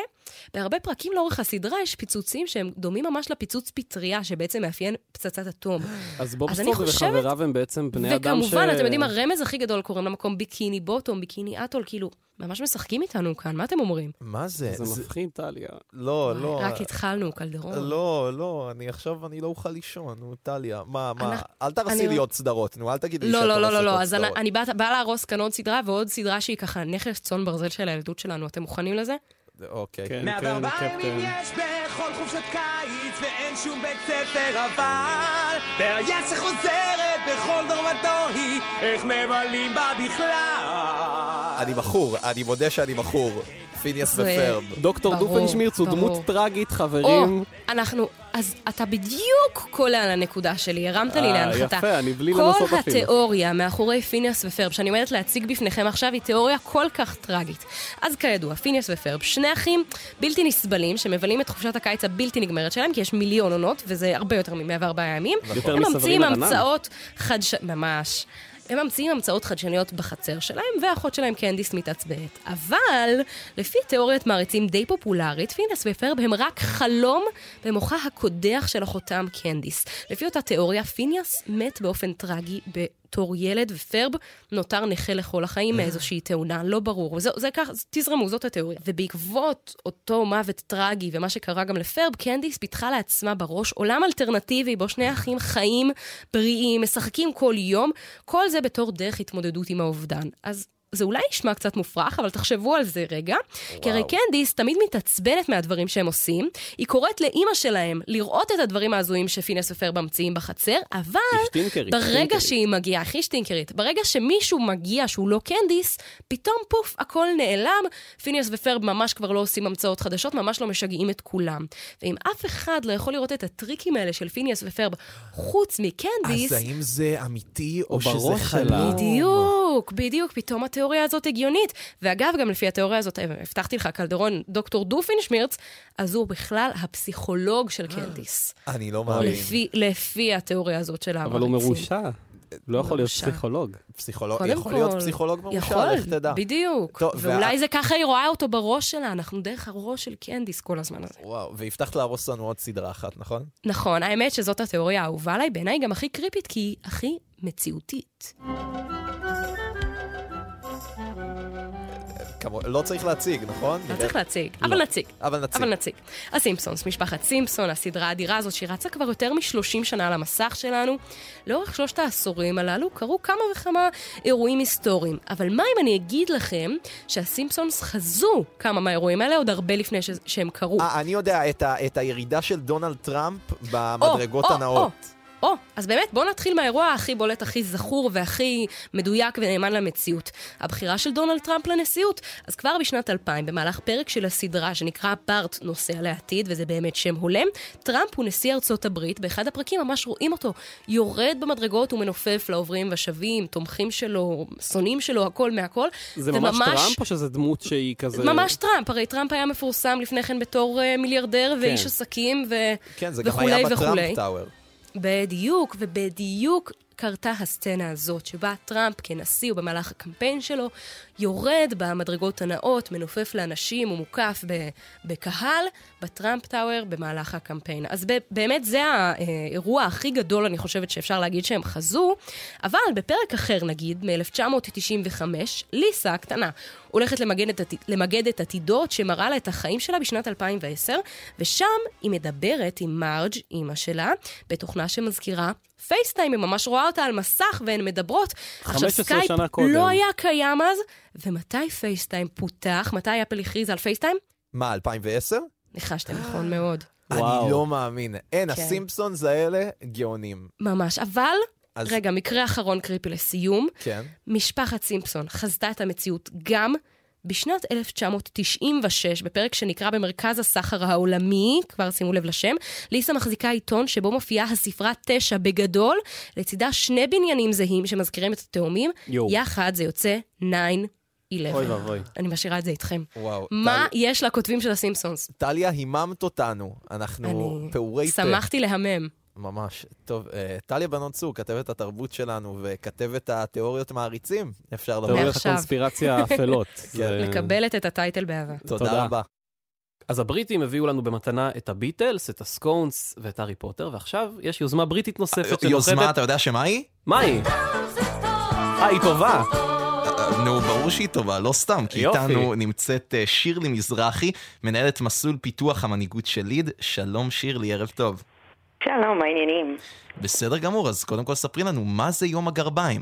בהרבה פרקים לאורך הסדרה יש פיצוצים שהם דומים ממש לפיצוץ פטריה, שבעצם מאפיין פצצת אטום. אז בובספוג חושבת- וחבריו הם בעצם בני אדם ש... וכמובן, אתם יודעים, הרמז הכי גדול קוראים למקום ביקיני בוטום, ביקיני אטול, כאילו, ממש משחקים איתנו כאן, מה אתם אומרים? מה זה? זה מפחיד, טליה. לא, לא. רק התחלנו, קלדרון. לא, לא, אני עכשיו, אני לא אוכל לישון, נו, טליה. מה, מה, אל תרסי אני- לי עוד סדרות, נו, אל תגידי לי לא, שאת לא, לא, לא, לא, אז אני. אני באה באה להרוס כאן עוד סדרה ועוד סדרה שהיא ככה נכס צאן ברזל של הילדות שלנו. אתם מוכנים לזה? אוקיי. כן, 104 כן, ימים קפטן. יש בכל חופשת קיץ ואין שום בית ספר אבל בעיה שחוזרת בכל דור ודור היא איך מבלים בה בכלל אני מכור, אני מודה שאני מכור. פיניאס ופרב. דוקטור דופנשמירץ הוא. דמות טראגית, או, חברים. אנחנו, אז אתה בדיוק קולע על הנקודה שלי, הרמת לי אה, להנחתה. יפה, אני בלי לנסות כל אפילו. התיאוריה מאחורי פיניאס ופרב, שאני עומדת להציג בפניכם עכשיו, היא תיאוריה כל כך טרגית. אז כידוע, פיניאס ופרב, שני אחים בלתי נסבלים, שמבלים את חופשת הקיץ הבלתי נגמרת שלהם, כי יש מיליון עונות, וזה הרבה יותר מ-104 ימים. יותר הם מסברים ממציאים לרנן. המצאות חדש... ממש. הם ממציאים המצאות חדשניות בחצר שלהם, והאחות שלהם קנדיס מתעצבנת. אבל, לפי תיאוריית מעריצים די פופולרית, פיניאס ופרב הם רק חלום במוחה הקודח של אחותם קנדיס. לפי אותה תיאוריה, פיניאס מת באופן טרגי בתור ילד, ופרב נותר נכה לכל החיים מאיזושהי תאונה, לא ברור. וזה זה ככה, תזרמו, זאת התיאוריה. ובעקבות אותו מוות טרגי, ומה שקרה גם לפרב, קנדיס פיתחה לעצמה בראש עולם אלטרנטיבי, בו שני אחים חיים, בריאים, משחקים כל יום, כל זה בתור דרך התמודדות עם האובדן. אז... זה אולי נשמע קצת מופרך, אבל תחשבו על זה רגע. וואו. כי הרי קנדיס תמיד מתעצבנת מהדברים שהם עושים. היא קוראת לאימא שלהם לראות את הדברים ההזויים שפיניאס ופרב ממציאים בחצר, אבל שטינקרית, ברגע שטינקרית. שהיא מגיעה, הכי שטינקרית, ברגע שמישהו מגיע שהוא לא קנדיס, פתאום פוף, הכל נעלם, פיניאס ופרב ממש כבר לא עושים המצאות חדשות, ממש לא משגעים את כולם. ואם אף אחד לא יכול לראות את הטריקים האלה של פיניאס ופרב חוץ מקנדיס... אז האם זה אמיתי או, או שזה חלום? בדיוק, בדיוק, פתאום התיאוריה הזאת הגיונית. ואגב, גם לפי התיאוריה הזאת, אה, הבטחתי לך, קלדרון, דוקטור דופינשמירץ, אז הוא בכלל הפסיכולוג של קנדיס. אני לא מאמין. לפי, לפי התיאוריה הזאת של אבל הוא המעריצים. מרושע. לא יכול להיות. פסיכולוג. פסיכולוג, יכול להיות פסיכולוג מרושע, יכול, לך תדע. בדיוק. ואולי זה ככה היא רואה אותו בראש שלה, אנחנו דרך הראש של קנדיס כל הזמן הזה. וואו, והבטחת להרוס לנו עוד סדרה אחת, נכון? נכון, האמת שזאת התיאוריה האהובה עליי, בעיניי גם הכי קריפית, כי היא הכי מציאותית. כמו, לא צריך להציג, נכון? לא צריך להציג, אבל נציג. אבל נציג. אבל נציג. הסימפסונס, משפחת סימפסון, הסדרה האדירה הזאת שהיא רצה כבר יותר מ-30 שנה על המסך שלנו. לאורך שלושת העשורים הללו קרו כמה וכמה אירועים היסטוריים. אבל מה אם אני אגיד לכם שהסימפסונס חזו כמה מהאירועים האלה עוד הרבה לפני ש- שהם קרו? אה, אני יודע, את, ה, את הירידה של דונלד טראמפ במדרגות או, הנעות. או. או, אז באמת, בואו נתחיל מהאירוע הכי בולט, הכי זכור והכי מדויק ונאמן למציאות. הבחירה של דונלד טראמפ לנשיאות. אז כבר בשנת 2000, במהלך פרק של הסדרה שנקרא בארט נוסע לעתיד, וזה באמת שם הולם, טראמפ הוא נשיא ארצות הברית, באחד הפרקים ממש רואים אותו יורד במדרגות ומנופף לעוברים ושבים, תומכים שלו, שונאים שלו, הכל מהכל. זה ממש טראמפ או שזה דמות שהיא כזה... ממש טראמפ, הרי טראמפ היה מפורסם לפני כן בתור uh, מיליארדר ואיש עסקים ו... כן, זה גם וכולי היה וכולי. ב Trump Tower. בדיוק, ובדיוק קרתה הסצנה הזאת, שבה טראמפ כנשיא ובמהלך הקמפיין שלו, יורד במדרגות הנעות, מנופף לאנשים ומוקף בקהל ב Trump Tower במהלך הקמפיין. אז באמת זה האירוע הכי גדול, אני חושבת שאפשר להגיד שהם חזו, אבל בפרק אחר, נגיד, מ-1995, ליסה הקטנה הולכת למגדת, למגדת עתידות שמראה לה את החיים שלה בשנת 2010, ושם היא מדברת עם מרג', אימא שלה, בתוכנה שמזכירה FaceTime, היא ממש רואה אותה על מסך והן מדברות. 15 סקייפ שנה קודם. לא היה קיים אז, ומתי פייסטיים פותח? מתי אפל הכריז על פייסטיים? מה, 2010? ניחשתם נכון מאוד. אני לא מאמין. אין, כן. הסימפסונס האלה גאונים. ממש. אבל, אז- רגע, מקרה אחרון קריפי לסיום. כן. משפחת סימפסון חזתה את המציאות גם בשנת 1996, בפרק שנקרא במרכז הסחר העולמי, כבר שימו לב לשם, ליסה מחזיקה עיתון שבו מופיעה הספרה 9 בגדול, לצידה שני בניינים זהים שמזכירים את התאומים, יואו. יחד זה יוצא 9-11. אוי ואבוי. אני משאירה את זה איתכם. וואו. מה טל- יש לכותבים של הסימפסונס? טליה, היממת אותנו. אנחנו אני פעורי פה. שמחתי להמם. ממש. טוב, אה, טליה בנון צור, כתבת התרבות שלנו וכתבת התיאוריות מעריצים, אפשר לומר. תיאוריות. הקונספירציה האפלות. זה- מקבלת את הטייטל באהבה. תודה רבה. אז הבריטים הביאו לנו במתנה את הביטלס, את הסקונס ואת הארי פוטר, ועכשיו יש יוזמה בריטית נוספת יוזמה, אתה יודע שמה היא? מה היא? אה, היא טובה. נו, ברור שהיא טובה, לא סתם, כי יופי. איתנו נמצאת אה, שירלי מזרחי, מנהלת מסלול פיתוח המנהיגות של ליד. שלום שירלי, ערב טוב. שלום, מה העניינים? בסדר גמור, אז קודם כל ספרי לנו, מה זה יום הגרביים?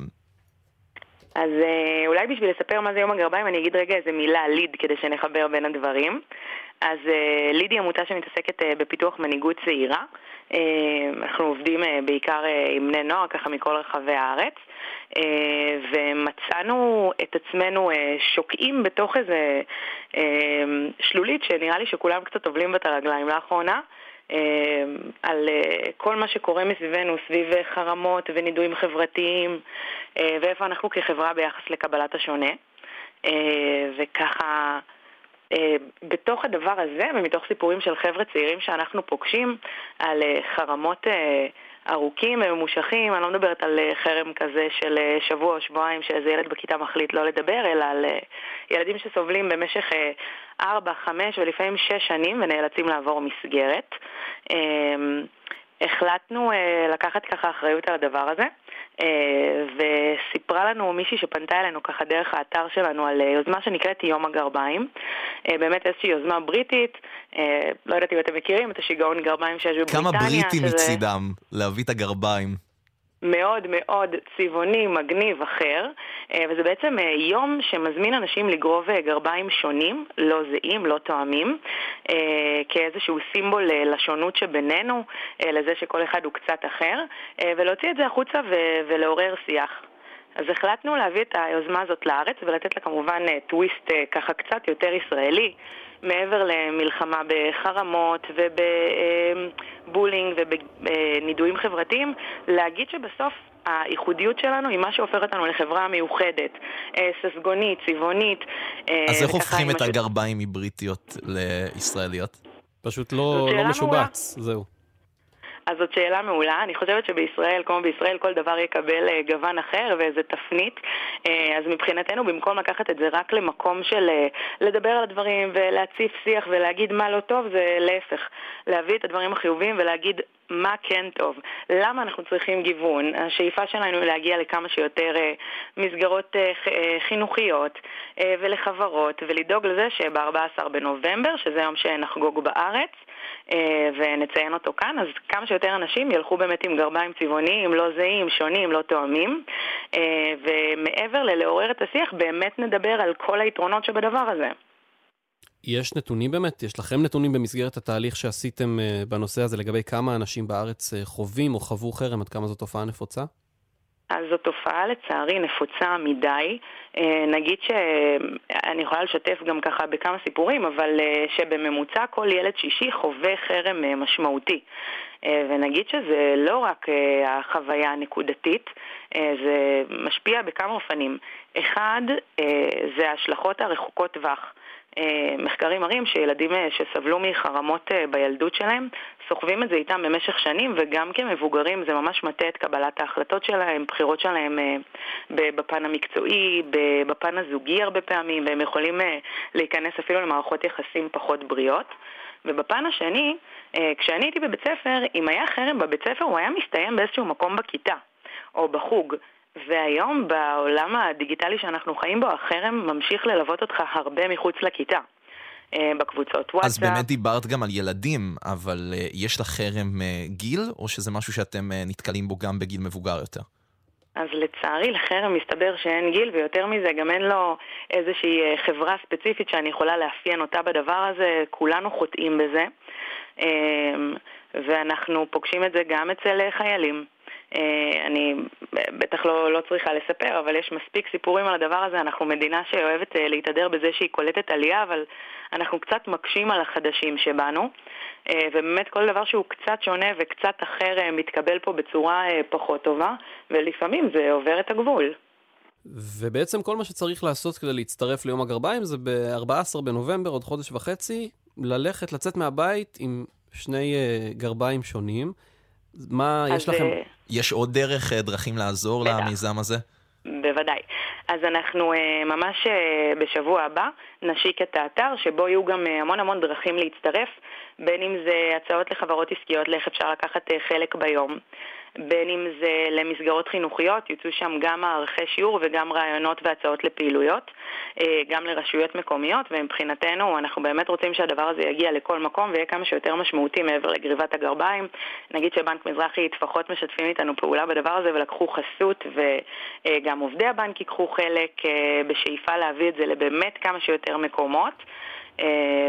אז אה, אולי בשביל לספר מה זה יום הגרביים, אני אגיד רגע איזה מילה ליד כדי שנחבר בין הדברים. אז אה, ליד היא עמותה שמתעסקת אה, בפיתוח מנהיגות צעירה. אנחנו עובדים בעיקר עם בני נוער, ככה מכל רחבי הארץ. ומצאנו את עצמנו שוקעים בתוך איזה שלולית שנראה לי שכולם קצת טובלים בה את הרגליים לאחרונה. אה, על אה, כל מה שקורה מסביבנו, סביב אה, חרמות ונידויים חברתיים, אה, ואיפה אנחנו כחברה ביחס לקבלת השונה. וככה, בתוך הדבר הזה, ומתוך סיפורים של חבר'ה צעירים שאנחנו פוגשים, על חרמות ארוכים וממושכים, אני לא מדברת על אה, חרם כזה של אה, שבוע או שבועיים שאיזה ילד בכיתה מחליט לא לדבר, אלא על אה, ילדים שסובלים במשך ארבע, חמש ולפעמים שש שנים ונאלצים לעבור מסגרת. אה, החלטנו לקחת ככה אחריות על הדבר הזה, וסיפרה לנו מישהי שפנתה אלינו ככה דרך האתר שלנו על אה, יוזמה שנקראת יום הגרביים. אה, באמת איזושהי יוזמה בריטית, אה, לא יודעת אם אתם מכירים את השיגעון גרביים שיש בבריטניה. כמה בריטים שזה- מצידם להביא את הגרביים? מאוד מאוד צבעוני, מגניב, אחר, אה, וזה בעצם אה, יום שמזמין אנשים לגרוב אה, גרביים שונים, לא זהים, לא תואמים, כאיזשהו סימבול לשונות שבינינו, לזה שכל אחד הוא קצת אחר, ולהוציא את זה החוצה ולעורר שיח. אז החלטנו להביא את היוזמה הזאת לארץ ולתת לה כמובן טוויסט ככה קצת יותר ישראלי, מעבר למלחמה בחרמות ובבולינג ובנידויים חברתיים, להגיד שבסוף הייחודיות שלנו היא מה שהופך אותנו לחברה מיוחדת, אה, ססגונית, צבעונית. אה, אז איך הופכים את הגרביים מבריטיות לישראליות? פשוט לא לא משובץ, זהו. אז זאת שאלה מעולה. אני חושבת שבישראל, כמו בישראל, כל דבר יקבל אה, גוון אחר ואיזה תפנית. אה, אז מבחינתנו, במקום לקחת את זה רק למקום של אה, לדבר על הדברים ולהציף שיח ולהגיד מה לא טוב, זה להפך. להביא את הדברים החיוביים ולהגיד מה כן טוב. למה אנחנו צריכים גיוון? השאיפה שלנו היא להגיע לכמה שיותר מסגרות חינוכיות ולחברות, ולדאוג לזה שב-14 בנובמבר, שזה יום שנחגוג בארץ, ונציין אותו כאן, אז כמה שיותר אנשים ילכו באמת עם גרביים צבעוניים, לא זהים, שונים, לא תואמים, אה, ומעבר ללעורר את השיח, באמת נדבר על כל היתרונות שבדבר הזה. יש נתונים באמת? יש לכם נתונים במסגרת התהליך שעשיתם אה, בנושא הזה לגבי כמה אנשים בארץ אה, חווים או חוו חרם, עד כמה זו תופעה נפוצה? אז זו תופעה לצערי נפוצה מדי. אה, נגיד שאני יכולה לשתף גם ככה בכמה סיפורים, אבל אה, שבממוצע כל ילד שישי חווה חרם אה, משמעותי. ונגיד שזה לא רק החוויה הנקודתית, זה משפיע בכמה אופנים. אחד, זה ההשלכות הרחוקות טווח. אה, מחקרים מראים שילדים אה, שסבלו מחרמות אה, בילדות שלהם סוחבים את זה איתם במשך שנים וגם כמבוגרים זה ממש מטה את קבלת ההחלטות שלהם, בחירות שלהם בפן המקצועי, בפן הזוגי הרבה פעמים והם יכולים להיכנס אפילו למערכות יחסים פחות בריאות. ובפן השני, כשאני הייתי בבית ספר, אם היה חרם בבית ספר הוא היה מסתיים באיזשהו מקום בכיתה או בחוג. והיום בעולם הדיגיטלי שאנחנו חיים בו, החרם ממשיך ללוות אותך הרבה מחוץ לכיתה. אה, בקבוצות וואטסאפ. אז באמת דיברת גם על ילדים, אבל uh, יש לך חרם uh, גיל, או שזה משהו שאתם נתקלים בו גם בגיל מבוגר יותר? אז לצערי לחרם מסתבר שאין גיל, ויותר מזה גם אין לו איזושהי אה, חברה ספציפית שאני יכולה לאפיין אותה בדבר הזה, כולנו חוטאים בזה. ואנחנו פוגשים את זה גם אצל אה, חיילים. אה, אני בטח לא, לא צריכה לספר, אבל יש מספיק סיפורים על הדבר הזה. אנחנו מדינה שאוהבת אה, להתהדר בזה שהיא קולטת עלייה, אבל אנחנו קצת מקשים על החדשים שבנו. אה, ובאמת כל דבר שהוא קצת שונה וקצת אחר מתקבל פה בצורה פחות טובה, ולפעמים זה עובר את הגבול. ובעצם כל מה שצריך לעשות כדי להצטרף ליום הגרביים זה ב-14 בנובמבר, עוד חודש וחצי, ללכת, לצאת מהבית עם שני גרביים שונים. מה, יש לכם... אה, יש עוד דרך, אה, דרכים לעזור בטח. למיזם הזה? בוודאי. אז אנחנו אה, ממש בשבוע הבא נשיק את האתר, שבו יהיו גם המון המון דרכים להצטרף, בין אם זה הצעות לחברות עסקיות לאיך אפשר לקחת חלק ביום, בין אם זה למסגרות חינוכיות, יוצאו שם גם מערכי שיעור וגם רעיונות והצעות לפעילויות, אה, גם לרשויות מקומיות, ומבחינתנו אנחנו באמת רוצים שהדבר הזה יגיע לכל מקום ויהיה כמה שיותר משמעותי מעבר לגריבת הגרביים. נגיד שבנק מזרחי טפחות משתפים איתנו פעולה בדבר הזה ולקחו חסות, וגם עובדי הבנק ייקחו חלק אה, בשאיפה להביא את זה לבאמת כמה שיותר מקומות. אה,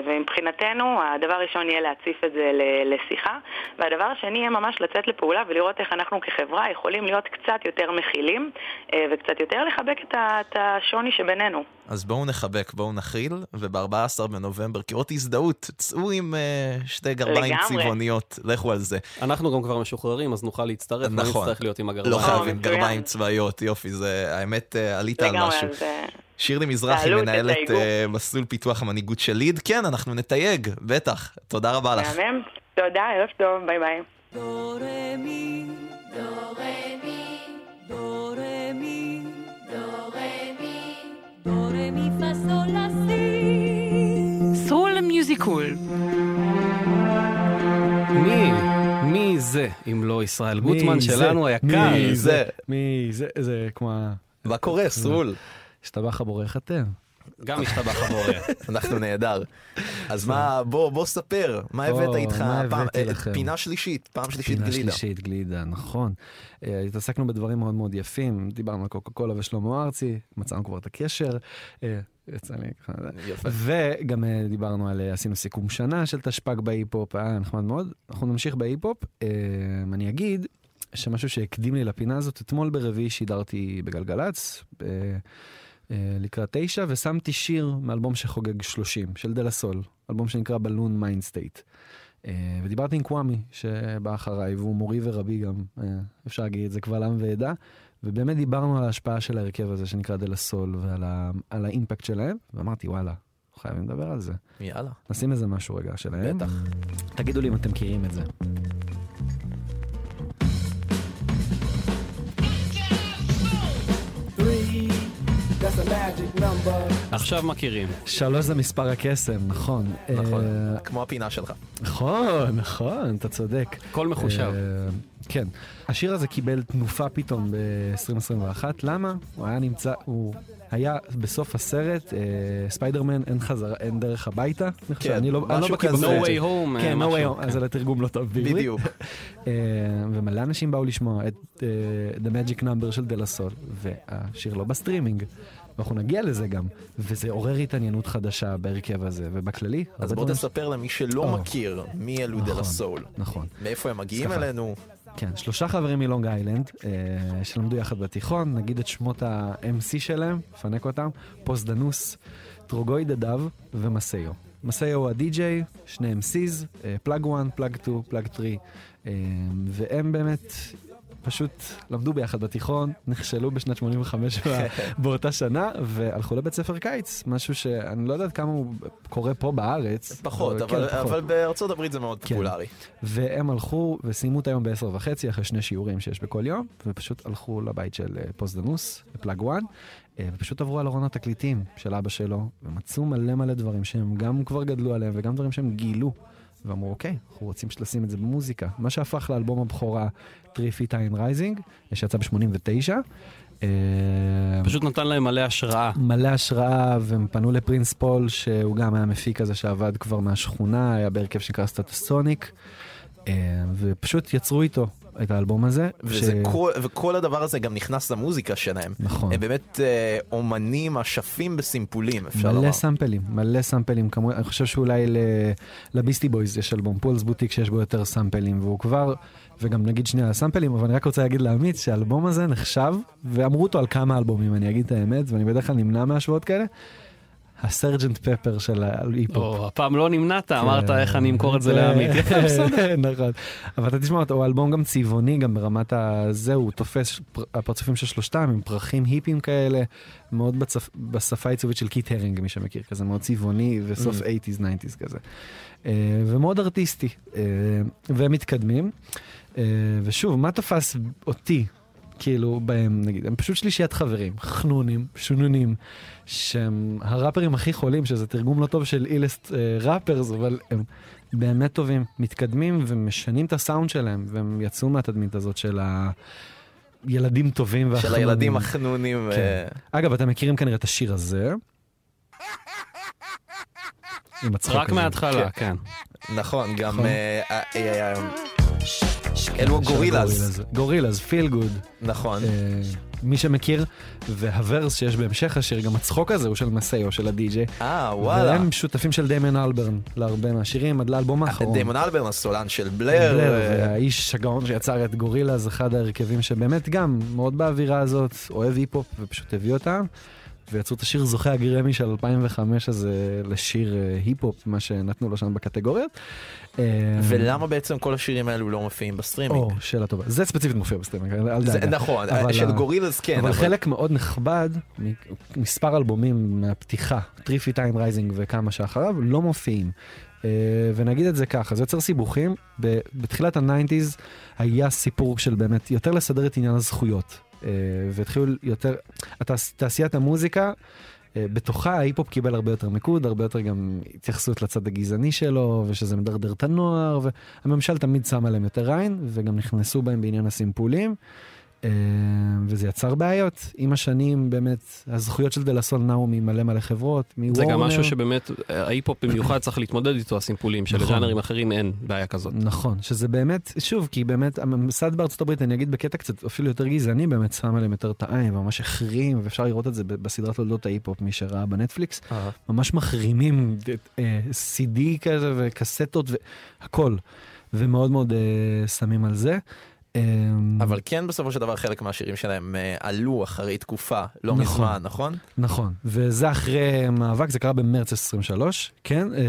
ומבחינתנו הדבר הראשון יהיה להציף את זה ל- לשיחה, והדבר השני יהיה ממש לצאת לפעולה ולראות איך אנחנו כחברה יכולים להיות קצת יותר מכילים אה, וקצת יותר לחבק את השוני שבינינו. אז בואו נחבק, בואו נכיל, וב-14 בנובמבר, כאות הזדהות, צאו עם uh, שתי גרביים לגמרי. צבעוניות, לכו על זה. אנחנו גם כבר משוחררים, אז נוכל להצטרף, לא נכון. נצטרך להיות עם הגרביים. לא חייבים. גרביים צבאיות, יופי, זה, האמת, עלית על לגמרי, משהו. אז אה, שירלי מזרחי, מנהלת. אה, מסלול פיתוח המנהיגות של LEAD. כן, אנחנו נתייג, בטח. תודה רבה לך. מהמם, תודה, ערב טוב, ביי ביי. Re mi fa sol la si. Sol Musical. מי? מי זה, אם לא ישראל גוטמן מי שלנו זה? היקר? מי זה? מי זה? זה כמו. מה קורה, סול? השתבח הבורא אתם. גם השתבח הבורא. אנחנו נהדר. אז מה, בוא, בוא ספר, מה הבאת איתך? פעם- אה? פינה שלישית, פעם שלישית פינה גלידה. שלישית גלידה, נכון. אה, התעסקנו בדברים מאוד מאוד יפים, דיברנו על קוקה קולה ושלמה ארצי, מצאנו כבר את הקשר. אה, יצא לי ככה. וגם דיברנו על, עשינו סיכום שנה של תשפ"ג בהיפ-הופ, היה נחמד מאוד. אנחנו נמשיך בהיפ-הופ. אני אגיד שמשהו שהקדים לי לפינה הזאת, אתמול ברביעי שידרתי בגלגלצ, לקראת תשע, ושמתי שיר מאלבום שחוגג 30, של De La Soul, אלבום שנקרא Buhloone Mindstate. ודיברתי עם קוואמי שבא אחריי, והוא מורי ורבי גם, אה, אפשר להגיד את זה קבל עם ועדה, ובאמת דיברנו על ההשפעה של ההרכב הזה שנקרא De La Soul ועל ה- ה impact שלהם, ואמרתי וואלה, חייבים לדבר על זה. יאללה. נשים איזה משהו רגע שלהם. בטח. תגידו לי אם אתם מכירים את זה. עכשיו מכירים. שלוש זה מספר הקסם, נכון. נכון, אה, כמו הפינה שלך. נכון, נכון, אתה צודק. הכל מחושב. אה, כן. השיר הזה קיבל תנופה פתאום ב-2021, למה? הוא היה נמצא, הוא היה בסוף הסרט, אה, ספיידרמן אין חזרה, אין דרך הביתה. כן, אני לא אני לא משהו כזה. No way home, כן, no way home, אז על התרגום לא טוב בעברית. בדיוק. ומלא אנשים באו לשמוע את The Magic Number של דלה סול, והשיר לא בסטרימינג. ואנחנו נגיע לזה גם, וזה עורר התעניינות חדשה בהרכב הזה, ובכללי... אז בוא תספר למי שלא מכיר מי אלו דה נכון, סול. נכון. מאיפה הם מגיעים. אלינו? כן, שלושה חברים מלונג איילנד, אה, שלמדו יחד בתיכון, נגיד את שמות ה-MC שלהם, נפנק אותם, פוסדנוס, טרוגוי דדב ומסאיו. מסאיו הוא הדי-ג'יי, שני MCs, פלאג 1, פלאג 2, פלאג 3, אה, והם באמת פשוט למדו ביחד בתיכון, נכשלו בשנת 85 בא- באותה שנה, והלכו לבית ספר קיץ, משהו שאני לא יודעת כמה הוא קורה פה בארץ. פחות, כן, אבל, פחות. אבל בארצות הברית זה מאוד כן. פופולרי. והם הלכו וסיימו את היום בעשר וחצי אחרי שני שיעורים שיש בכל יום, ופשוט הלכו לבית של אה, פוסדנוס, פלאג 1, ופשוט עברו על ארון התקליטים של אבא שלו, ומצאו מלא מלא דברים שהם גם כבר גדלו עליהם וגם דברים שהם גילו. ואמרו, אוקיי, אנחנו רוצים לשים את זה במוזיקה. מה שהפך לאלבום הבכורה 3 Feet and Rising, שיצא ב-89. פשוט נתן להם מלא השראה. מלא השראה, והם פנו לפרינס פול, שהוא גם היה מפיק כזה שעבד כבר מהשכונה, היה בהרכב שנקרא סטטוסוניק, אה, ופשוט יצרו איתו את האלבום הזה. וזה ש- כל, וכל הדבר הזה גם נכנס למוזיקה שלהם. נכון. הם באמת אה, אומנים אשפים בסימפולים, אפשר מלא לומר. סאמפלים, מלא סאמפלים, כמו, אני חושב שאולי ל- לביסטי בויז יש אלבום Paul's Boutique שיש בו יותר סאמפלים, והוא כבר, וגם נגיד שנייה על הסאמפלים, אבל אני רק רוצה להגיד לעמית שהאלבום הזה נחשב, ואמרו אותו על כמה אלבומים, אני אגיד את האמת, ואני בדרך כלל נמנע מהשוואות כאלה, הסרג'נט פפר של ההיפ-הופ. או, הפעם לא נמנעת, אמרת איך אני אמכור את זה לעמית. יפה, בסדר. נכון. אבל אתה תשמע, הוא אלבום גם צבעוני, גם ברמת הזה, הוא תופס פר- הפרצופים של שלושתם עם פרחים היפים כאלה, מאוד. בשפה העיצובית של קית' הרינג, מי שמכיר, כזה מאוד צבעוני וסוף Mm. 80's, 90's כזה. אה, ומאוד ארטיסטי, אה, והם מתקדמים. אה, ושוב, מה תפס אותי? כאילו בהם נגיד, הם פשוט שלישיית חברים, חנונים, שונונים, שהם הראפרים הכי חולים, שזה תרגום לא טוב של illest rappers, אבל הם באמת טובים, מתקדמים ומשנים את הסאונד שלהם, והם יצאו מהתדמית הזאת של הילדים טובים של והחנונים. הילדים החנונים. כן. אה, אגב, אתם מכירים כנראה את השיר הזה. עם הצחוק רק הזה. מההתחלה, כן. נכון, גם... אה, אה, אה, אה, אלו גורילאז. גורילאז, Feel Good. נכון. מי שמכיר, וה verse שיש בהמשך השיר, גם הצחוק הזה הוא של מסאיו, של הדי-ג'יי. אה, וואלה. והם שותפים של דיימן אלברן להרבה מהשירים, עד לאלבום האחרון. דיימון אלברן, הסולן של בלר. בלר, אה, והאיש הגאון שיצר את גורילאז, זה אחד ההרכבים שבאמת גם מאוד באווירה הזאת, אוהב היפ-הופ, ופשוט הביא אותם. ויצרו את השיר זוכה הגרמי של 2005 הזה לשיר אה, היפ-הופ, מה שנתנו לו שם בקטגוריות. אה, ולמה בעצם כל השירים האלו לא מופיעים בסטרימינג? או, שאלה טובה. זה ספציפית מופיע בסטרימינג, אל זה- דאגה. נכון, של גורילאז כן, אבל חלק מאוד נכבד, מספר אלבומים מהפתיחה, 3 Feet High and Rising וכמה שאחריו, לא מופיעים. אה, ונגיד את זה ככה, זה יוצר סיבוכים. בתחילת הניינטיז היה סיפור של באמת יותר לסדר את עניין הזכויות. אה, והתחילו יותר, תעשיית המוזיקה, אה, בתוכה ההיפ-הופ קיבל הרבה יותר מיקוד, הרבה יותר גם התייחסות לצד הגזעני שלו, ושזה מדרדר את הנוער, והממשל תמיד שמה להם יותר עין, וגם נכנסו בהם בעניין הסימפולים. אה, וזה יצר בעיות. עם השנים באמת, הזכויות של דלסול נעו ממלא מלא חברות, זה מוורנר. גם משהו שבאמת, אה, ההיפ-הופ במיוחד צריך להתמודד איתו, הסימפולים, נכון. שלז'אנרים אחרים אין בעיה כזאת. נכון, שזה באמת, שוב, כי באמת הממסד בארצות הברית, אני אגיד בקטע קצת אפילו יותר גזעני, באמת שם עליהם יותר את העין, וממש החרים, ואפשר לראות את זה בסדרת תולדות ההיפ-הופ, מי שראה בנטפליקס. ממש מחרימים אה, CD כזה וקסטות והכל, ומאוד מאוד אה, שמים על זה. אה, אבל כן בסופו של דבר חלק מהשירים שלהם אה, עלו אחרי תקופה, לא נכון. מזמן, נכון? נכון, וזה אחרי מאבק, זה קרה במרץ 23, כן? אה,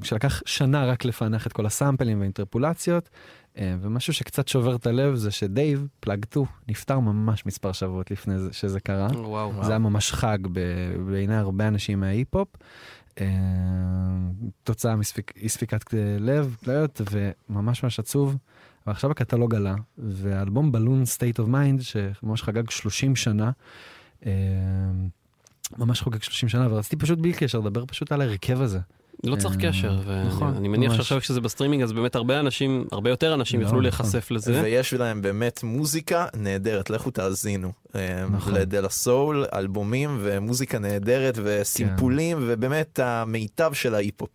כשלקח שנה רק לפענח את כל הסאמפלים והאינטרפולציות, אה, ומשהו שקצת שובר את הלב זה שדייב, פלאג 2, נפטר ממש מספר שבועות לפני זה, שזה קרה. וואו. זה היה ממש חג בעיני הרבה אנשים מההיפ-הופ. אה, תוצאה מאי ספיקת אה, לב, כליות, וממש ממש עצוב. ועכשיו הקטלוג עלה, והאלבום בלון State of Mind, שממש חגג 30 שנה, אה, ממש חוגג 30 שנה, ורציתי פשוט בלי קשר לדבר פשוט על ההרכב הזה. לא צריך אה, קשר, נכון, ואני מניח ממש. שעכשיו כשזה בסטרימינג, אז באמת הרבה אנשים, הרבה יותר אנשים לא, יוכלו נכון. להיחשף לזה. ויש להם באמת מוזיקה נהדרת, לכו תאזינו. אה, נכון. לדלה סול, אלבומים ומוזיקה נהדרת וסימפולים, כן. ובאמת המיטב של ההיפ-הופ.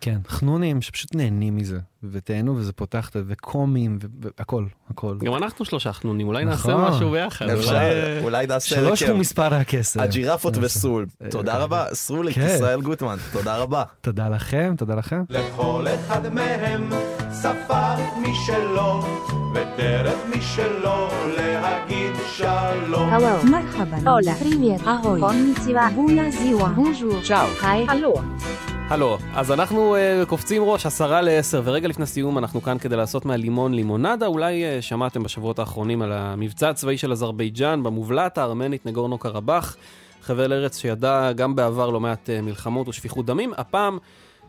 כן, חנונים שפשוט נהנים מזה, ותהנו וזה פותח, וקומים, והכל, הכל. גם אנחנו שלושה חנונים, אולי נעשה נכון. משהו ביחד. אפשר, אולי נעשה... שלוש הוא מספר הכסף. הג'ירפות כן. וסול. אה, תודה אה, רבה, אה, סרוליק, כן. ישראל גוטמן, תודה רבה. תודה לכם, תודה לכם. לכל אחד מהם ספר משלו, ודרך משלו להגיד שלום. הלו, מרחבן, אולה, פריבייט, אהוי, קוניציבה, בונה זיווה, בוז'ו, צ'או, היי, הלו. הלו, אז אנחנו uh, קופצים ראש עשרה לעשר, ורגע לפני סיום אנחנו כאן כדי לעשות מהלימון לימונדה. אולי uh, שמעתם בשבועות האחרונים על המבצע הצבאי של אזרבייג'אן במובלעת הארמנית נגורנו קרבאח, חבל ארץ שידע גם בעבר לא מעט uh, מלחמות ושפיכות דמים. הפעם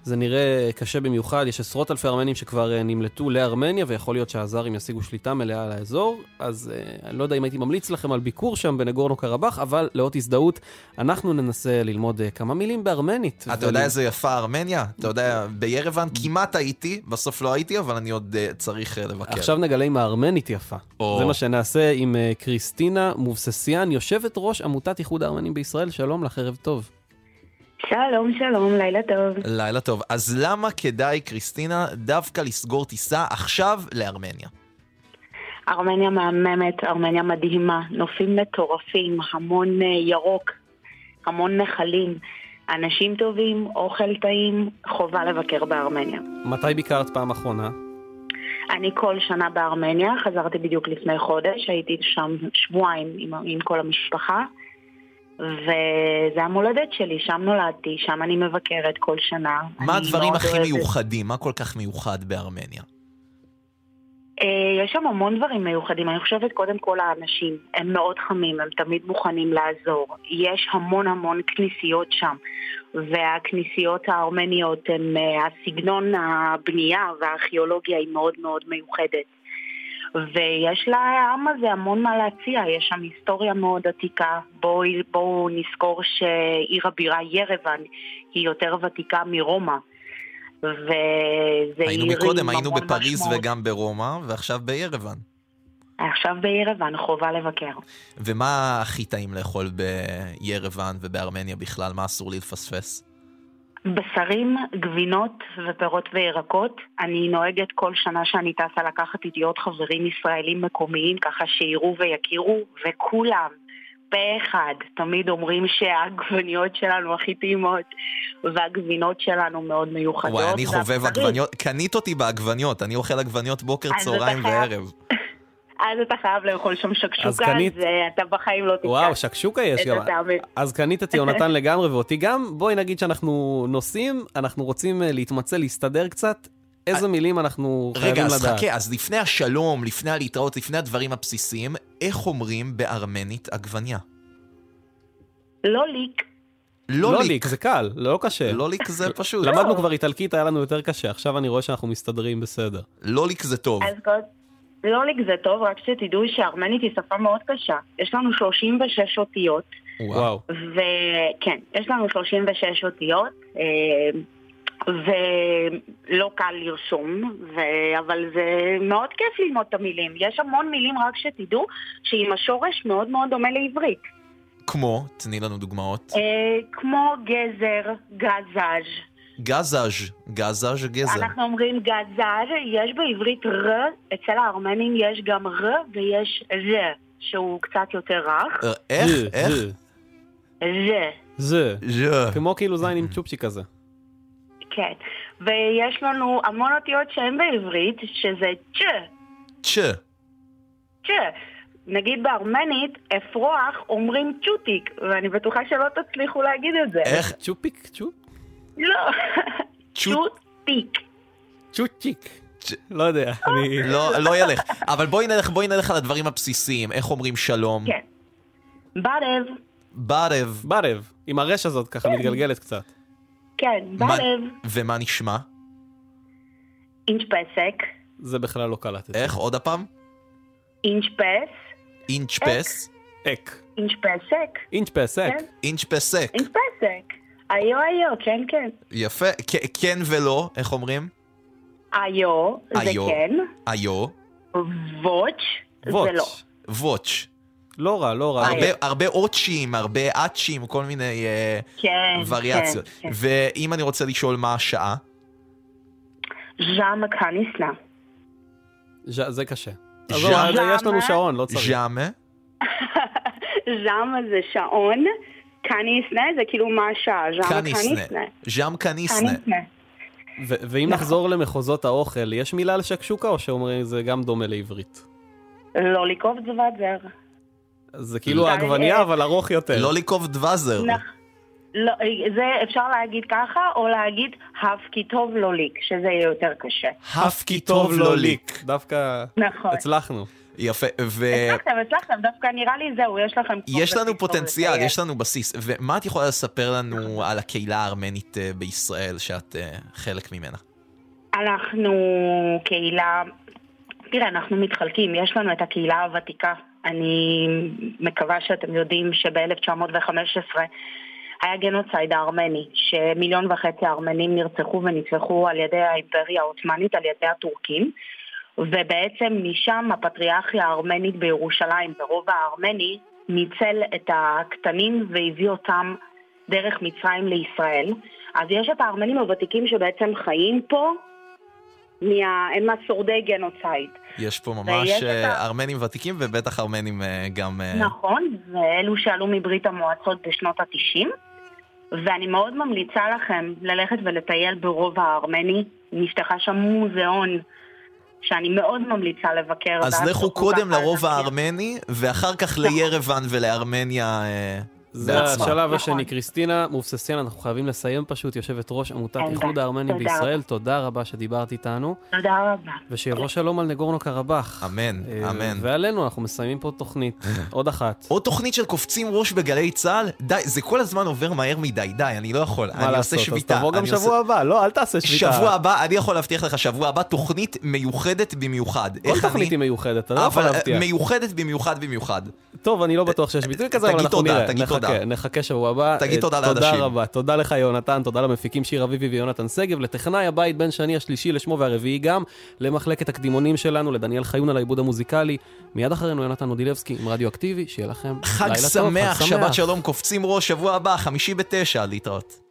זה נראה קשה במיוחד, יש עשרות אלפי ארמנים שכבר uh, נמלטו לארמניה, ויכול להיות שהאזרים ישיגו שליטה מלאה על האזור. אז uh, אני לא יודע אם הייתי ממליץ לכם על ביקור שם בנגורנו קרבאח, אבל לאות הזדהות, אנחנו ננסה ללמוד uh, כמה מילים בארמנית. אתה יודע איזה יפה ארמניה? אתה יודע, בירוון כמעט הייתי, בסוף לא הייתי, אבל אני עוד אה, צריך אה, לבקר. עכשיו נגלה אם הארמנית יפה. או. זה מה שנעשה עם אה, קריסטינה מובססיאן, יושבת ראש עמותת איחוד הארמנים בישראל. שלום לך, ערב טוב. שלום, שלום, לילה טוב. לילה טוב. אז למה כדאי, קריסטינה, דווקא לסגור טיסה עכשיו לארמניה? ארמניה מהממת, ארמניה מדהימה, נופים מטורפים, המון אה, ירוק, המון נחלים, אנשים טובים, אוכל טעים, חובה לבקר בארמניה. מתי ביקרת פעם אחרונה? אני כל שנה בארמניה, חזרתי בדיוק לפני חודש, הייתי שם שבועיים עם, עם כל המשפחה, וזה המולדת שלי, שם נולדתי, שם אני מבקרת כל שנה. מה הדברים הכי אוהבת- מיוחדים? מה כל כך מיוחד בארמניה? אה, יש שם המון דברים מיוחדים, אני חושבת קודם כל האנשים, הם מאוד חמים, הם תמיד מוכנים לעזור. יש המון המון כנסיות שם, והכנסיות הארמניות, הם, אה, הסגנון הבנייה והארכיאולוגיה היא מאוד מאוד מיוחדת. ויש לעם הזה המון מה להציע, יש שם היסטוריה מאוד עתיקה. בואו בוא נזכור שעיר הבירה ירוון היא יותר ותיקה מרומא. וזה היינו מקודם, היינו בפריז משמעות. וגם ברומא, ועכשיו בירוון. עכשיו בירוון, חובה לבקר. ומה הכי טעים לאכול בירוון ובארמניה בכלל? מה אסור לי לפספס? בשרים, גבינות ופירות וירקות. אני נוהגת כל שנה שאני טסה לקחת איתי עוד חברים ישראלים מקומיים, ככה שיראו ויכירו, וכולם, פה אחד, תמיד אומרים שהעגבניות שלנו הכי טעימות, והגבינות שלנו מאוד מיוחדות. וואי, אני חובב עגבניות, קנית אותי בעגבניות, אני אוכל עגבניות בוקר, צהריים וערב. אז אתה חייב לאכול שם אז שקשוקה, קנית- אז אה, אתה בחיים לא תיקח. וואו, שקשוקה יש גם. אז קנית את יונתן לגמרי ואותי גם. בואי נגיד שאנחנו נוסעים, אנחנו רוצים אה, להתמצא, להסתדר קצת. איזה מילים אנחנו חייבים רגע, לדעת. אז חכה, אז לפני השלום, לפני הלהתראות, לפני הדברים הבסיסיים, איך אומרים בארמנית עגבניה? לא ליק. לא ליק. ליק, זה קל, לא קשה. לא ליק זה פשוט. למדנו כבר איטלקית, היה לנו יותר קשה, עכשיו אני רואה שאנחנו מסתדרים בסדר. לא ליק זה טוב. אז לא ליק זה טוב, רק שתדעו שארמנית היא שפה מאוד קשה. יש לנו 36 אותיות. וואו. וכן, יש לנו 36 אותיות, אה, ולא קל לרשום, ו... אבל זה מאוד כיף ללמוד את המילים. יש המון מילים, רק שתדעו, שעם השורש מאוד מאוד דומה לעברית. כמו, תני לנו דוגמאות. אה, כמו גזר, גזז'. גזז', גזז' גזר. אנחנו אומרים גזר, יש בעברית ר, אצל הארמנים יש גם ר ויש ז, שהוא קצת יותר רך. אה, איך? איך? זה. זה, זה. ז'ה. כמו כאילו זין עם צ'ופצ'יק כזה. כן. ויש לנו המון אותיות שהן בעברית, שזה צ', צ'. צ'. נגיד בארמנית, אפרוח אומרים צ'וטיק, ואני בטוחה שלא תצליחו להגיד את זה. איך? צ'ופיק? צ'ופ? לא. צ'וטיק. צ'וצ'יק. לא יודע, אני... לא, לא ילך. אבל בואי נלך, בואי נלך על הדברים הבסיסיים. איך אומרים שלום? כן. ברב. ברב. ברב. עם הרש הזאת ככה מתגלגלת קצת. כן, ברב. ומה נשמע? אינץ' פסק. זה בכלל לא קלטתי. איך? עוד הפעם? אינץ' פס. אינץ' פס? אק. אינץ' פסק. אינץ' פסק. כן. היו היו, כן כן. יפה. כן ולא, איך אומרים? היו, זה היו. כן. היו. ווץ', זה. לא. ווץ'. לא רע, לא רע. הרבה, הרבה אוצ'ים, הרבה אצ'ים, כל מיני אה, כן, וריאציות. כן, כן. ואם אני רוצה לשאול מה השעה, ז'אמה קניסנה. ז'- זה קשה. ז'אמה. עזוב, אז יש לנו שעון, לא צריך. ז'אמה. ז'אמה זה שעון, קניסנה זה כאילו מה השעה, ז'אמה קניסנה. קניסנה. ז'אם קניסנה. ואם נחזור למחוזות האוכל, יש מילה לשקשוקה או שאומרים זה גם דומה לעברית? לוליקוב דבזר. זה כאילו העגבנייה, אבל ארוך יותר. לוליקוב דבזר. נכ- לא, זה אפשר להגיד ככה, או להגיד הפקי טוב לוליק, שזה יהיה יותר קשה. הפקי טוב לוליק. דווקא נכון. הצלחנו. יפה, ו... הצלחתם, הצלחתם, דווקא נראה לי זהו, יש לכם... יש לנו פוטנציאל, לסיים. יש לנו בסיס. ומה את יכולה לספר לנו על הקהילה הארמנית אה, בישראל, שאת אה, חלק ממנה? אנחנו קהילה, תראה, אנחנו מתחלקים, יש לנו את הקהילה הוותיקה. אני מקווה שאתם יודעים שב-1915 היה גנוצייד הארמני, שמיליון וחצי ארמנים נרצחו ונטבחו על ידי האימפריה העות'מאנית, על ידי הטורקים. ובעצם משם הפטריארכיה הארמנית בירושלים, ברובע הארמני, ניצל את הקטנים והביא אותם דרך מצרים לישראל. אז יש את הארמנים הוותיקים שבעצם חיים פה, מה... הם השורדי גנוצייד. יש פה ממש אה, ה- ארמנים ותיקים ובטח ארמנים אה, גם... אה, נכון, ואלו שעלו מברית המועצות בשנות ה-90. ואני מאוד ממליצה לכם ללכת ולטייל ברובע הארמני. נפתחה שם מוזיאון שאני מאוד ממליצה לבקר. אז לכו קודם לרובע. הארמני, ואחר כך לירוון ולארמניה אה, זה בעצמה. השלב השני. קריסטינה מובססיאן, אנחנו חייבים לסיים פשוט, יושבת ראש עמותת אין איחוד. הארמנים בישראל. תודה רבה שדיברת איתנו, תודה רבה. ושיבוא שלום על נגורנו קרבאח. אמן, אה, אמן. ועלינו, אנחנו מסיימים פה תוכנית, עוד אחת. עוד תוכנית של קופצים ראש בגלי צה"ל? די, זה כל הזמן עובר מהר מדי, די, אני לא יכול. אני מה עושה לעשות, אז שביתה. תבוא גם שבוע הבא, לא, אל תעשה שביתה. שבוע הבא, אני יכול להבטיח לך, שבוע הבא תוכנית מיוחדת במיוחד. כל תוכנית היא מיוחדת, אתה לא יכול אבל להבטיח. מיוחדת במיוחד במיוחד. טוב, אני לא בטוח שיש ביטוי כזה, אבל תגיד אנחנו תודה, נראה. תודה. נחכה שבוע הבא. תגיד אה, תודה תודה לאנשים. רבה. תודה לך, יונתן, תודה למפיקים שיר אביבי ויונתן שגב, לטכנאי הבית בן שני השלישי לשמו והרביעי גם, למחלקת הקדימונים שלנו, לדניאל חיון על העיבוד המוזיקלי. מיד אחרינו יונתן מודילבסקי עם רדיו אקטיבי, שיהיה לכם חג לילה טוב, שמח, שבת שלום, קופצים ראש, שבוע הבא, חמישי בתשע, להתראות.